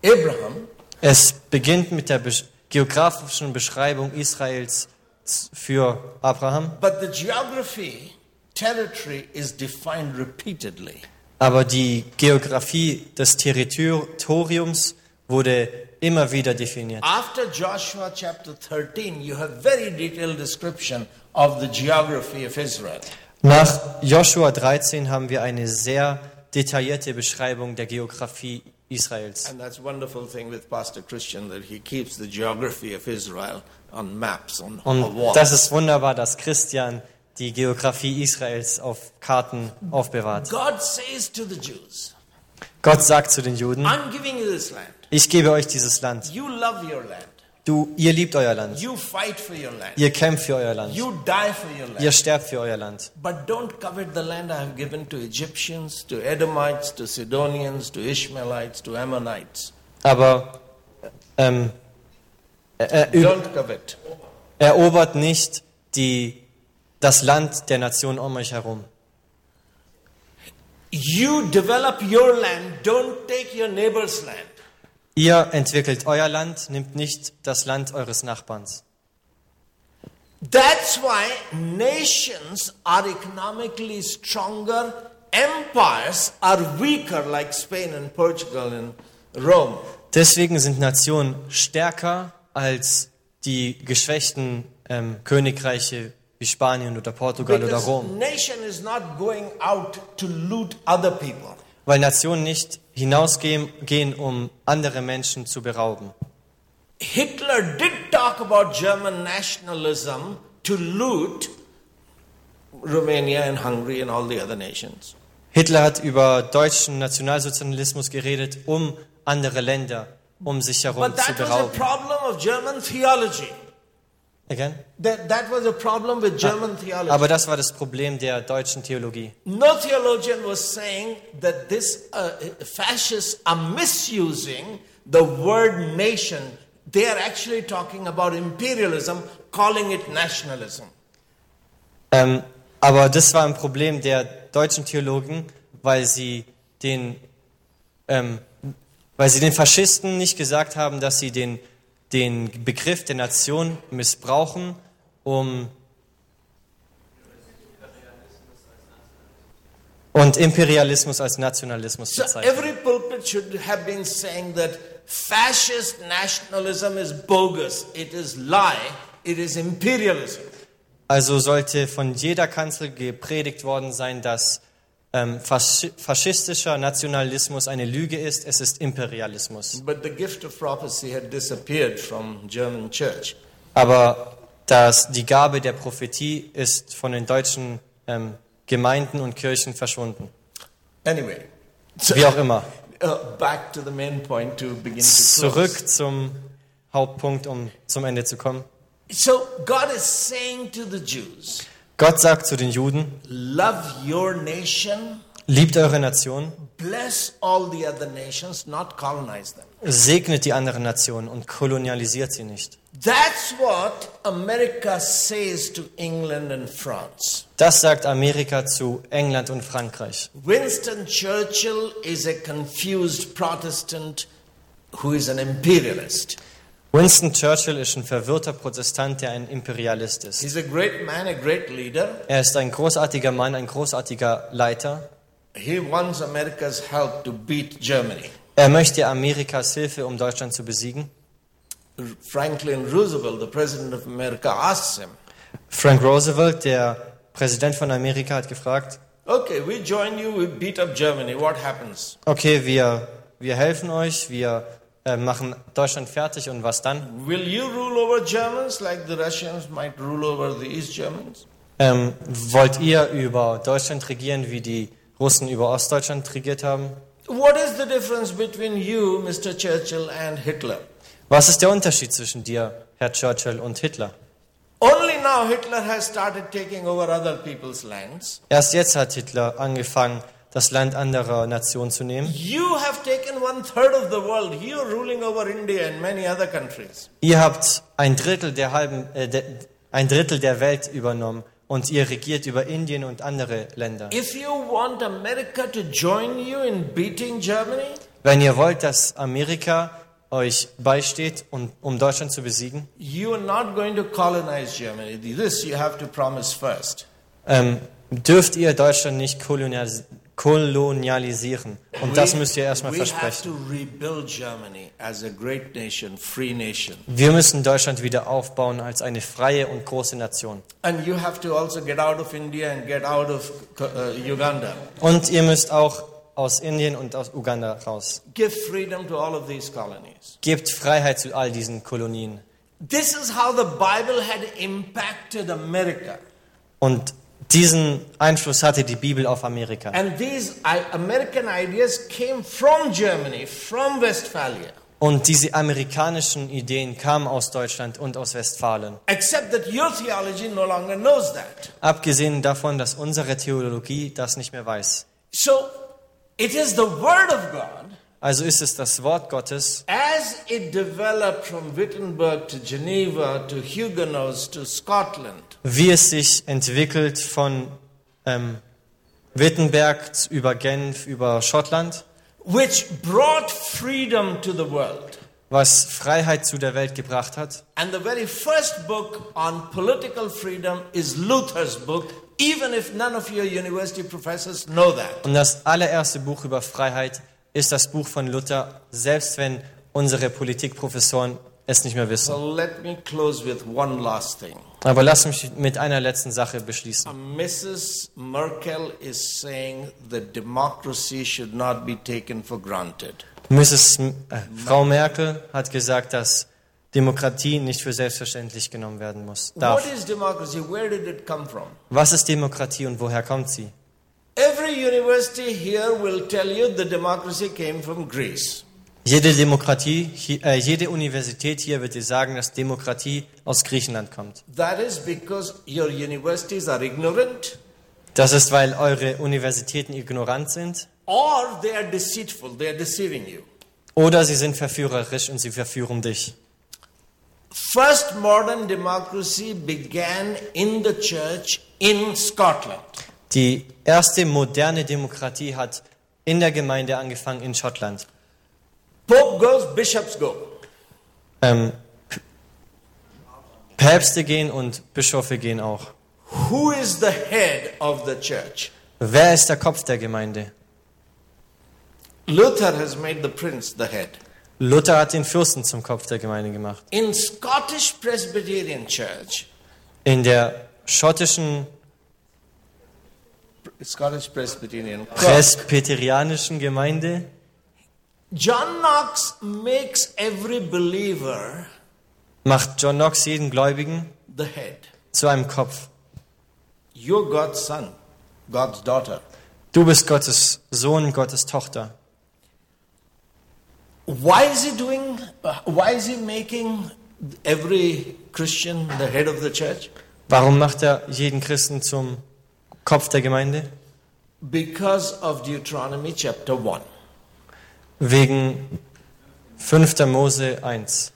Abraham, Es beginnt mit der besch geografischen Beschreibung Israels für Abraham, but the geography, territory is defined repeatedly. Aber die Geografie des Territoriums wurde immer wieder definiert. After Joshua chapter 13, you have very detailed description of the geography of Israel. Nach Joshua 13 haben wir eine sehr detaillierte Beschreibung der Geografie Israels. And that's a wonderful thing with Pastor Christian that he keeps the geography of Israel on maps, on, Und das ist wunderbar, dass Christian die Geografie Israels auf Karten aufbewahrt. God says to the Jews, Gott sagt zu den Juden, ich gebe euch dieses Land. You love your land. Du, ihr liebt euer Land. You fight for your land. Ihr kämpft für euer Land. Ihr sterbt für euer Land. But don't covet the land I have given to Egyptians, to Edomites, to Sidonians, to Ishmaelites, to Ammonites. Aber ähm, er, er, erobert nicht die, das Land der Nation um euch herum. You develop your land, don't take your neighbor's land. Ihr entwickelt euer Land, nimmt nicht das Land eures Nachbarns. That's why nations are economically stronger, empires are weaker, like Spain and Portugal and Rome. Deswegen sind Nationen stärker als die geschwächten ähm, Königreiche wie Spanien oder Portugal oder Rom. nation is not going out to loot other people. Weil Nationen nicht hinausgehen, gehen, um andere Menschen zu berauben. Hitler did talk about German nationalism to loot Romania and Hungary and all the other nations. Hitler hat über deutschen Nationalsozialismus geredet, um andere Länder um sich herum But zu that was berauben. problem of German theology. Again? That, that was a problem with German theology. Aber das war das Problem der deutschen Theologie. No theologian was saying that this uh, fascists are misusing the word nation. They are actually talking about imperialism, calling it nationalism. Ähm, aber das war ein Problem der deutschen Theologen, weil sie den, ähm, weil sie den Faschisten nicht gesagt haben, dass sie den, den Begriff der Nation missbrauchen, um und Imperialismus als Nationalismus So bezeichnen. every pulpit should have been saying that fascist nationalism is bogus, it is lie, it is imperialism. Also sollte von jeder Kanzel gepredigt worden sein, dass ähm, faschi- faschistischer Nationalismus eine Lüge ist, es ist Imperialismus. But the gift of prophecy had disappeared from German church. Aber dass die Gabe der Prophetie ist von den deutschen ähm, Gemeinden und Kirchen verschwunden. Anyway, so, Wie auch immer. uh, back to the main point to begin to close. Zurück zum Hauptpunkt, um zum Ende zu kommen. So God is saying to the Jews, Gott sagt zu den Juden, love your nation, liebt eure Nation, bless all the other nations, not colonize them. segnet die anderen Nationen und kolonialisiert sie nicht. That's what America says to England and France. Das sagt Amerika zu England und Frankreich. Winston Churchill is a confused Protestant who is an imperialist. Winston Churchill ist ein verwirrter Protestant, der ein Imperialist ist. He's a great man, a great leader. Er ist ein großartiger Mann, ein großartiger Leiter. He wants America's help to beat Germany. Er möchte Amerikas Hilfe, um Deutschland zu besiegen. Franklin Roosevelt, the president of America, asks him, Frank Roosevelt, der Präsident von Amerika, hat gefragt, Okay, we join you, we beat up Germany. What happens? okay, wir, wir helfen euch, wir äh, machen Deutschland fertig und was dann? Will you rule over Germans like the Russians might rule over the East Germans? Ähm, wollt ihr über Deutschland regieren, wie die Russen über Ostdeutschland regiert haben? What is the difference between you, Mr. Churchill, and Hitler? Was ist der Unterschied zwischen dir, Herr Churchill, und Hitler? Only now Hitler has started taking over other people's lands. Erst jetzt hat Hitler angefangen, das Land anderer Nationen zu nehmen. You have taken one third of the world. You are ruling over India and many other countries. Ihr habt ein Drittel der halben, äh, de, ein Drittel der Welt übernommen und ihr regiert über Indien und andere Länder. If you want America to join you in beating Germany, Wenn ihr wollt, dass Amerika euch beisteht, um, um Deutschland zu besiegen, you are not going to colonize Germany. This you have to promise first. ähm, dürft ihr Deutschland nicht kolonialis kolonialisieren. Und das müsst ihr erstmal versprechen. Wir müssen Deutschland wieder aufbauen als eine freie und große Nation. And you have to also get out of India and get out of uh. Und ihr müsst auch aus Indien und aus Uganda raus. Give freedom to all of these colonies. Gebt Freiheit zu all diesen Kolonien. This is how the Bible had impacted America. Und diesen Einfluss hatte die Bibel auf Amerika. And these I- American ideas came from Germany, from Westphalia. Und diese amerikanischen Ideen kamen aus Deutschland und aus Westfalen. Except that your theology no longer knows that. Abgesehen davon, dass unsere Theologie das nicht mehr weiß. So it is the Word of God Also ist es das Wort Gottes, as it developed from Wittenberg to Geneva to Huguenots to Scotland. wie es sich entwickelt von ähm, Wittenberg über Genf, über Schottland, which brought freedom to the world. was Freiheit zu der Welt gebracht hat. And the very first book on political freedom is Luther's book, even if none of your university professors know that. Und das allererste Buch über Freiheit ist das Buch von Luther, selbst wenn unsere Politikprofessoren es nicht mehr wissen. So let me close with one last thing. Aber lass mich mit einer letzten Sache beschließen. Mrs. Merkel is saying that democracy should not be taken for granted. Mrs. Äh, Frau Merkel hat gesagt, dass Demokratie nicht für selbstverständlich genommen werden muss. Darf. is democracy? Where did it come from? Was ist Demokratie und woher kommt sie? Every university here will tell you the democracy came from Greece. Jede Demokratie, äh, jede Universität hier wird dir sagen, dass Demokratie aus Griechenland kommt. That is because your universities are ignorant Das ist, weil eure Universitäten ignorant sind or they are deceitful, they are deceiving you. oder sie sind verführerisch und sie verführen dich. First modern democracy began in the church in Scotland. Die erste moderne Demokratie hat in der Gemeinde angefangen in Schottland. Pope goes, bishops go. Ähm, Päpste gehen und Bischöfe gehen auch. Who is the head of the church? Wer ist der Kopf der Gemeinde? Luther has made the prince the head. Luther hat den Fürsten zum Kopf der Gemeinde gemacht. In Scottish Presbyterian Church, In der schottischen Scottish Presbyterian, presbyterianischen Gemeinde John Knox makes every believer macht John Knox jeden Gläubigen the head. zu einem Kopf. You're God's son, God's daughter. Du bist Gottes Sohn, Gottes Tochter. Why is he doing, uh, why is he making every Christian the head of the church? Warum macht er jeden Christen zum Kopf der Gemeinde? Because of Deuteronomy chapter 1. Wegen 5. Mose 1.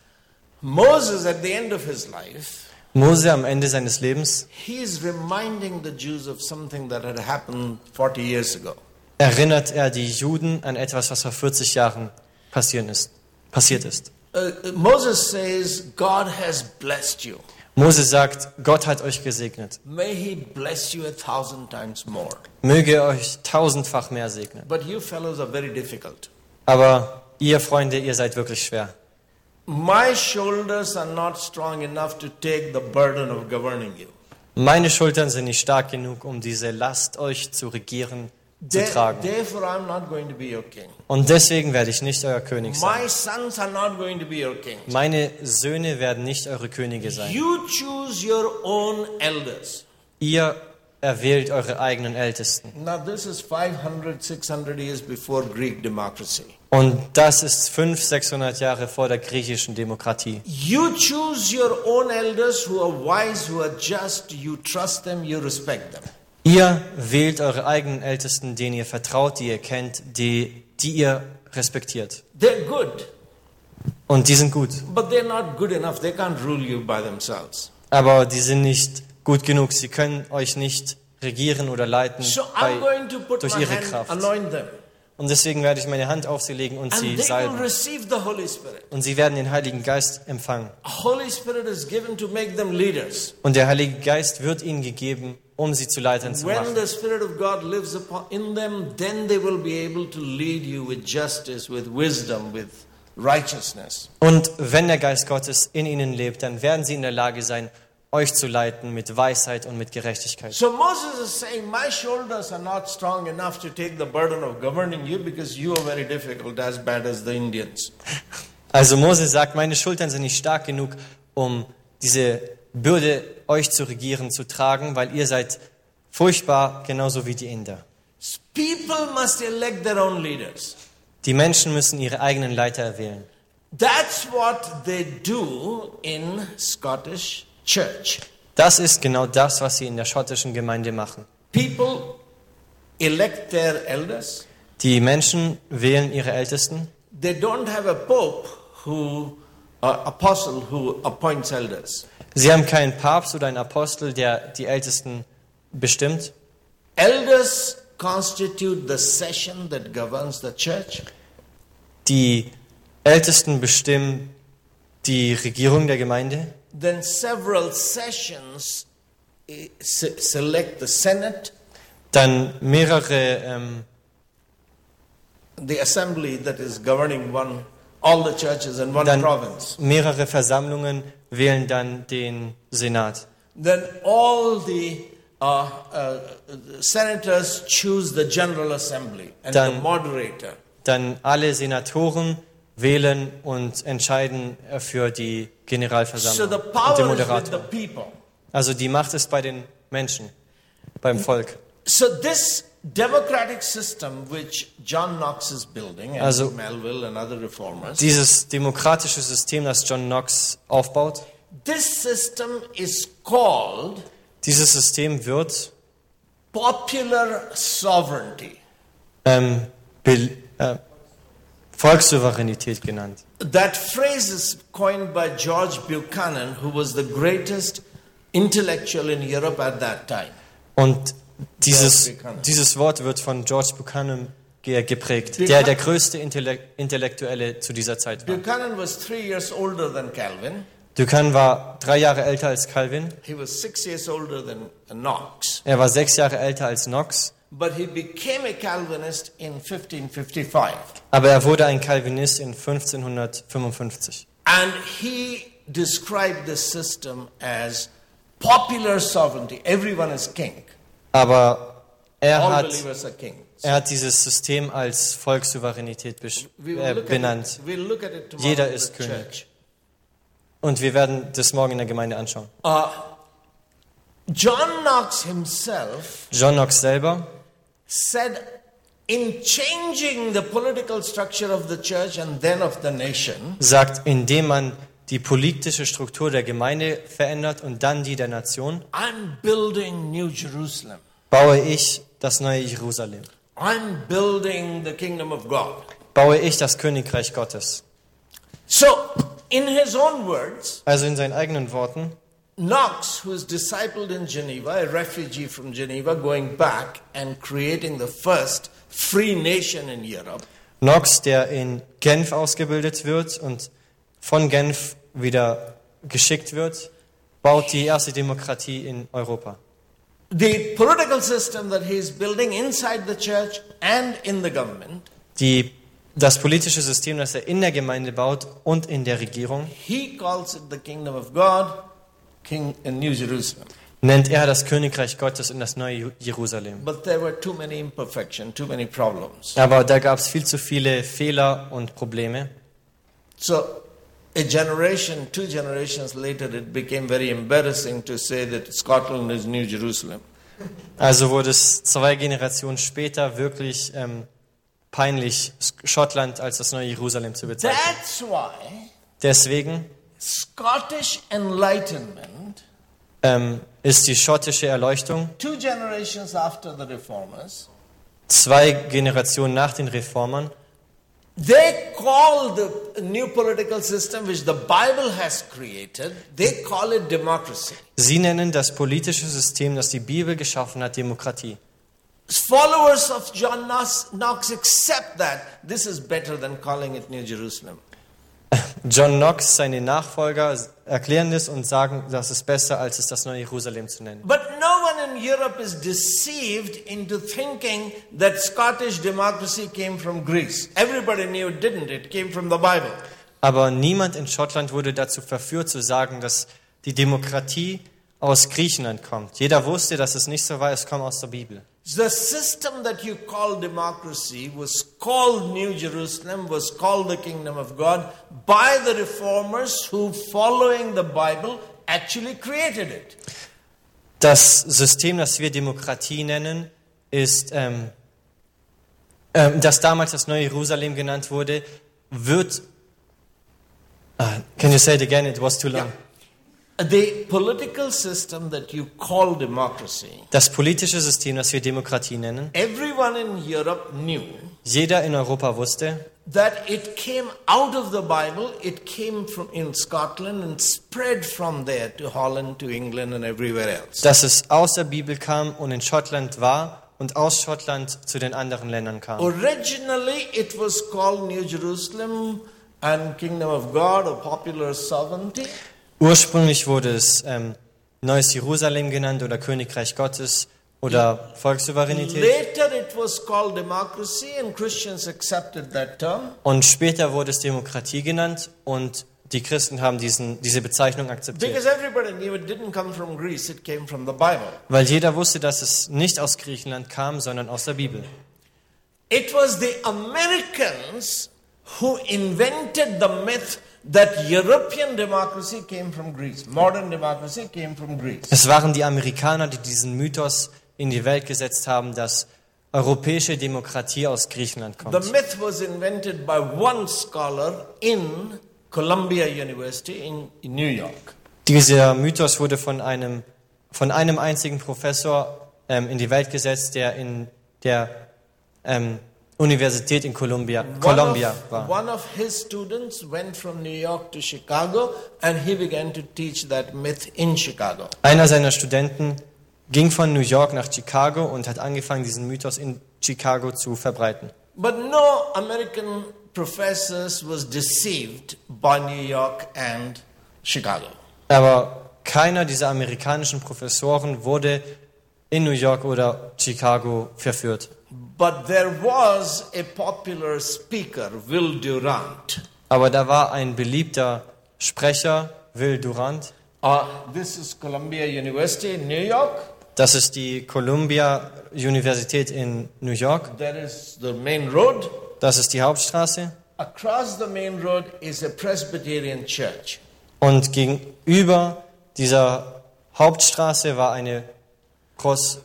Moses, at the end of his life, Mose am Ende seines Lebens he is reminding the Jews of something that had happened 40 years ago. erinnert er die Juden an etwas, was vor 40 Jahren passieren ist, passiert ist. Uh, Moses says, God has blessed you. Mose sagt, Gott hat euch gesegnet. May he bless you a thousand times more. Möge er euch tausendfach mehr segnen. But you fellows are very difficult. Aber ihr Freunde, ihr seid wirklich schwer. My shoulders are not strong enough to take the burden of governing you. Meine Schultern sind nicht stark genug, um diese Last euch zu regieren, zu tragen. therefore, I'm not going to be your king. Und deswegen werde ich nicht euer König sein. My sons are not going to be your king. Meine Söhne werden nicht eure Könige sein. You choose your own elders. Ihr erwählt eure eigenen Ältesten. Now, this is 500, 600 years before Greek democracy. Und das ist 500, 600 Jahre vor der griechischen Demokratie. You choose your own elders who are wise, who are just, you trust them, you respect them. Ihr wählt eure eigenen Ältesten, denen ihr vertraut, die ihr kennt, die, die ihr respektiert. They're good, Und die sind gut. but they're not good enough. They can't rule you by themselves. Aber die sind nicht gut genug. Sie können euch nicht regieren oder leiten So bei, I'm going to put durch my ihre hand, Kraft. Und deswegen werde ich meine Hand auf sie legen und sie salben. Und sie werden den Heiligen Geist empfangen. Holy Spirit is given to make them leaders. Und der Heilige Geist wird ihnen gegeben, um sie zu Leitern zu When machen. the Spirit of God lives upon in them, then they will be able to lead you with justice, with wisdom, with righteousness. Und wenn der Geist Gottes in ihnen lebt, dann werden sie in der Lage sein, euch zu leiten mit Weisheit und mit Gerechtigkeit. So Moses is saying, My shoulders are not strong enough to take the burden of governing you because you are very difficult, as bad as the Indians. Also Mose sagt, meine Schultern sind nicht stark genug, um diese Bürde euch zu regieren, zu tragen, weil ihr seid furchtbar, genauso wie die Inder. People must elect their own leaders. Die Menschen müssen ihre eigenen Leiter erwählen. That's what they do in Scottish church. Das ist genau das, was sie in der schottischen Gemeinde machen. People elect their elders. Die Menschen wählen ihre Ältesten. They don't have a pope who, uh, apostle who appoints elders. Sie haben keinen Papst oder einen Apostel, der die Ältesten bestimmt. Elders constitute the session that governs the church. Die Ältesten bestimmen die Regierung der Gemeinde. Then several sessions eh, se- select the Senate, Dann mehrere, ähm, the assembly that is governing one, all the churches in one dann province. mehrere Versammlungen wählen dann den Senat. Then all the uh, uh, senators choose the general assembly and the Dann- moderator. Dann alle Senatoren wählen und entscheiden äh, für die So Generalversammlung the und den power is with Moderator. the people. Also die Macht ist bei den Menschen, beim Volk. So this democratic system which John Knox is building, and Also- Melville and other reformers, Dieses demokratische System, das John Knox aufbaut, this system is called dieses System wird popular sovereignty. ähm, äh, Volkssouveränität genannt. That phrase is coined by George Buchanan, who was the greatest intellectual in Europe at that time. Und dieses, dieses Wort wird von George Buchanan ge geprägt, Buchanan- der der größte Intellek Intellektuelle zu dieser Zeit war. Buchanan was three years older than Calvin. Buchanan war drei Jahre älter als Calvin, He was six years older than Knox. er war sechs Jahre älter als Knox, But he became a Calvinist in 1555. aber er wurde ein Calvinist in 1555. And he described the system as popular sovereignty. Everyone is king. Aber er hat, er hat dieses System als Volkssouveränität äh, benannt. Jeder ist König. Und wir werden das morgen in der Gemeinde anschauen. Uh, John Knox himself John Knox selber said, in changing the political structure of the church and then of the nation, sagt, indem man die politische Struktur der Gemeinde verändert und dann die der Nation, I'm building New Jerusalem. baue ich das neue Jerusalem. I'm building the kingdom of God. Baue ich das Königreich Gottes. So, in his own words, Also in seinen eigenen Worten, Knox, who was discipled in Geneva, a refugee from Geneva, going back and creating the first free nation in Europe, Knox, der in Genf ausgebildet wird und von Genf wieder geschickt wird, baut die erste Demokratie in Europa. the political system that he is building inside the church and in the government, Die, das politische System, das er in der Gemeinde baut und in der Regierung, he calls it the kingdom of God, King in New Jerusalem. nennt er das Königreich Gottes und das neue Jerusalem. But there were too many imperfections, too many problems. Aber da gab es viel zu viele Fehler und Probleme. So, a generation, two generations later, it became very embarrassing to say that Scotland is New Jerusalem. Also wurde es zwei Generationen später wirklich ähm, peinlich, Schottland als das neue Jerusalem zu bezeichnen. That's why Deswegen Scottish Enlightenment, ähm, ist die schottische Erleuchtung two generations after the Reformers, zwei Generationen nach den Reformern. They call the new political system which the Bible has created, they call it democracy. Sie nennen das politische System, das die Bibel geschaffen hat, Demokratie. Followers of John Knox, Knox accept that this is better than calling it New Jerusalem. John Knox, seine Nachfolger, erklären das und sagen, das ist besser, als es das neue Jerusalem zu nennen. But no one in Europe is deceived into thinking that Scottish democracy came from Greece. Everybody knew it didn't, it came from the Bible. Aber niemand in Schottland wurde dazu verführt zu sagen, dass die Demokratie aus Griechenland kommt. Jeder wusste, dass es nicht so war, es kommt aus der Bibel. The system that you call democracy was called New Jerusalem, was called the kingdom of God by the reformers who, following the Bible, actually created it. Das System, das wir Demokratie nennen, ist, ähm, ähm, das damals das neue Jerusalem genannt wurde, wird. Ah, can you say it again? It was too long. The Das politische System, das wir Demokratie nennen, everyone in Europe knew jeder in Europa wusste, that it came out of the Bible, it came from in Scotland and spread from there to Holland, to England, and everywhere else. dass es aus der Bibel kam und in Schottland war und aus Schottland zu den anderen Ländern kam. Originally, it was called New Jerusalem and Kingdom of God or popular sovereignty. Ursprünglich wurde es ähm, Neues Jerusalem genannt oder Königreich Gottes oder Volkssouveränität. Later, it was called democracy, and Christians accepted that term. Und später wurde es Demokratie genannt und die Christen haben diesen, diese Bezeichnung akzeptiert. Weil jeder wusste, dass es nicht aus Griechenland kam, sondern aus der Bibel. It was the Americans who invented the myth that European democracy came from Greece. Modern democracy came from Greece. Es waren die Amerikaner, die diesen Mythos in die Welt gesetzt haben, dass europäische Demokratie aus Griechenland The kommt. myth was invented by one scholar in Columbia University in, in New York. Dieser Mythos wurde von einem, von einem einzigen Professor ähm, in die Welt gesetzt, der in der ähm, Universität in Columbia, One Columbia of, war. one of his students went from New York to Chicago and he began to teach that myth in Chicago. Einer seiner Studenten ging von New York nach Chicago und hat angefangen, diesen Mythos in Chicago zu verbreiten. But no American professors was deceived by New York and Chicago. Aber keiner dieser amerikanischen Professoren wurde in New York oder Chicago verführt. But there was a popular speaker, Will Durant. Aber da war ein beliebter Sprecher, Will Durant. Uh, this is Columbia University in New York. Das ist die Columbia Universität in New York. There is the main road. Das ist die Hauptstraße. Across the main road is a Presbyterian church. Und gegenüber dieser Hauptstraße war eine Pros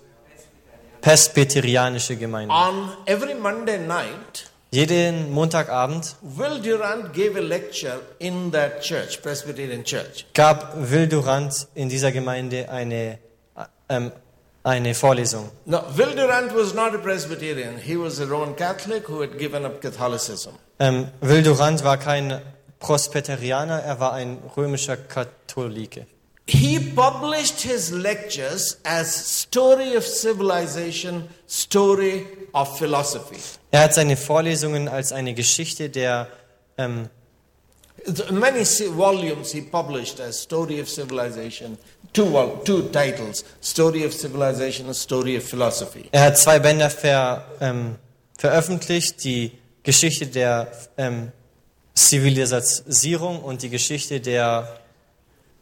presbyterianische Gemeinde. On every Monday night, Jeden Montagabend Will Durant gave a lecture in that church, Presbyterian church. gab Will Durant in dieser Gemeinde eine, ähm, eine Vorlesung. Now, Will Durant was not a Presbyterian. He was a Roman Catholic who had given up Catholicism. Ähm, Will Durant war kein Presbyterianer, er war ein römischer Katholike. He published his lectures as story of civilization, story of philosophy. Er hat seine Vorlesungen als eine Geschichte der ähm, Many volumes he published as story of civilization, two, two titles, story of civilization and story of philosophy. Er hat zwei Bänder ver, ähm, veröffentlicht, die Geschichte der ähm, Zivilisierung und die Geschichte der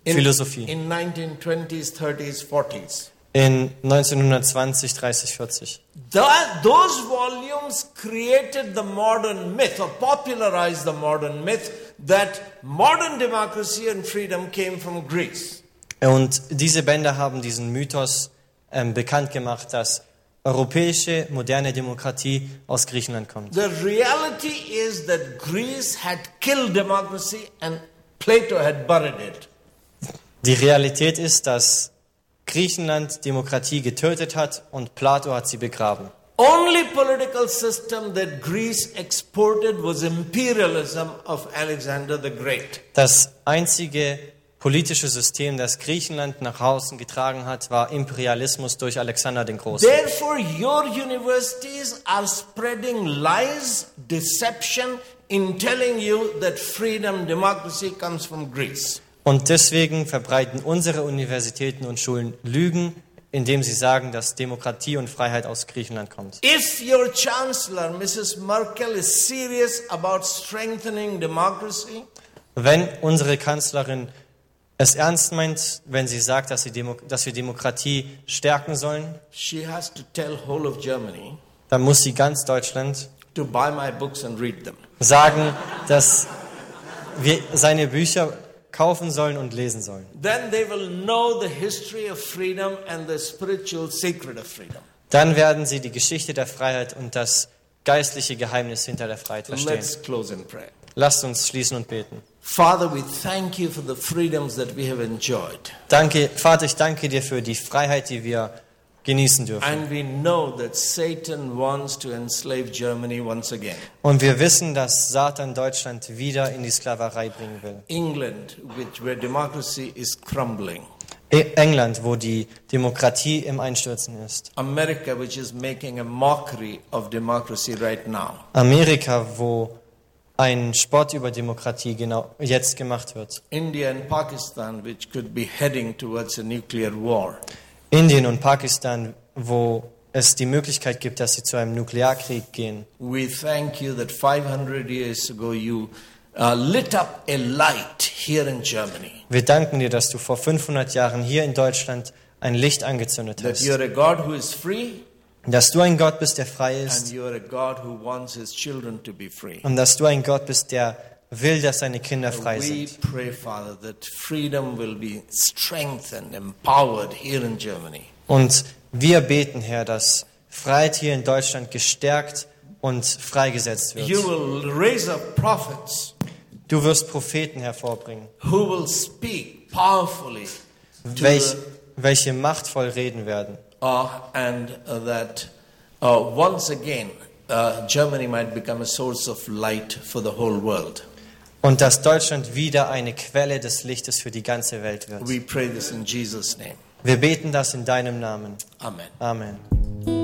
In, Philosophie in 1920s, 30s, 40s. in 1920, 30, 40. That, those volumes created the modern myth or popularized the modern myth that modern democracy and freedom came from Greece. Und diese Bänder haben diesen Mythos ähm, bekannt gemacht, dass europäische moderne Demokratie aus Griechenland kommt. The reality is that Greece had killed democracy and Plato had buried it. Die Realität ist, dass Griechenland Demokratie getötet hat und Plato hat sie begraben. Only political system that Greece exported was imperialism of Alexander the Great. Das einzige politische System, das Griechenland nach außen getragen hat, war Imperialismus durch Alexander den Großen. Therefore, your universities are spreading lies, deception in telling you that freedom, democracy comes from Greece. Und deswegen verbreiten unsere Universitäten und Schulen Lügen, indem sie sagen, dass Demokratie und Freiheit aus Griechenland kommt. If your chancellor, Mrs. Merkel, is serious about strengthening democracy, Wenn unsere Kanzlerin es ernst meint, wenn sie sagt, dass, sie Demo dass wir Demokratie stärken sollen, she has to tell whole of Germany dann muss sie ganz Deutschland to buy my books and read them. sagen, dass wir seine Bücher kaufen sollen und lesen sollen. Then they will know the history of freedom and the spiritual secret of freedom. Dann werden sie die Geschichte der Freiheit und das geistliche Geheimnis hinter der Freiheit verstehen. Let's close in prayer. Lasst uns schließen und beten. Father, we thank you for the freedoms that we have enjoyed. Danke, Vater, ich danke dir für die Freiheit, die wir genießen dürfen. And we know that Satan wants to enslave Germany once again. Und wir wissen, dass Satan Deutschland wieder in die Sklaverei bringen will. England, which, where democracy is crumbling. E- England, wo die Demokratie im Einstürzen ist. America, which is making a mockery of democracy right now. Amerika, wo ein Spott über Demokratie genau jetzt gemacht wird. India and Pakistan, which could be heading towards a nuclear war. Indien und Pakistan, wo es die Möglichkeit gibt, dass sie zu einem Nuklearkrieg gehen. We thank you that 500 years ago you uh, lit up a light here in Germany. Wir danken dir, dass du vor 500 Jahren hier in Deutschland ein Licht angezündet That hast. you're a God who is free Dass du ein Gott bist, der frei and ist. you're a God who wants his children to be free. Und dass du ein Gott bist, der will, dass seine Kinder frei We sind. pray, Father, that freedom will be strengthened, empowered here in Germany. Und wir beten, Herr, dass Freiheit hier in Deutschland gestärkt und freigesetzt You wird. will raise up prophets Du wirst Propheten hervorbringen, who will speak powerfully welch, welche machtvoll reden werden. uh, and uh, that uh, once again uh, Germany might become a source of light for the whole world. Und dass Deutschland wieder eine Quelle des Lichtes für die ganze Welt wird. We pray this in Jesus' name. Wir beten das in deinem Namen. Amen. Amen.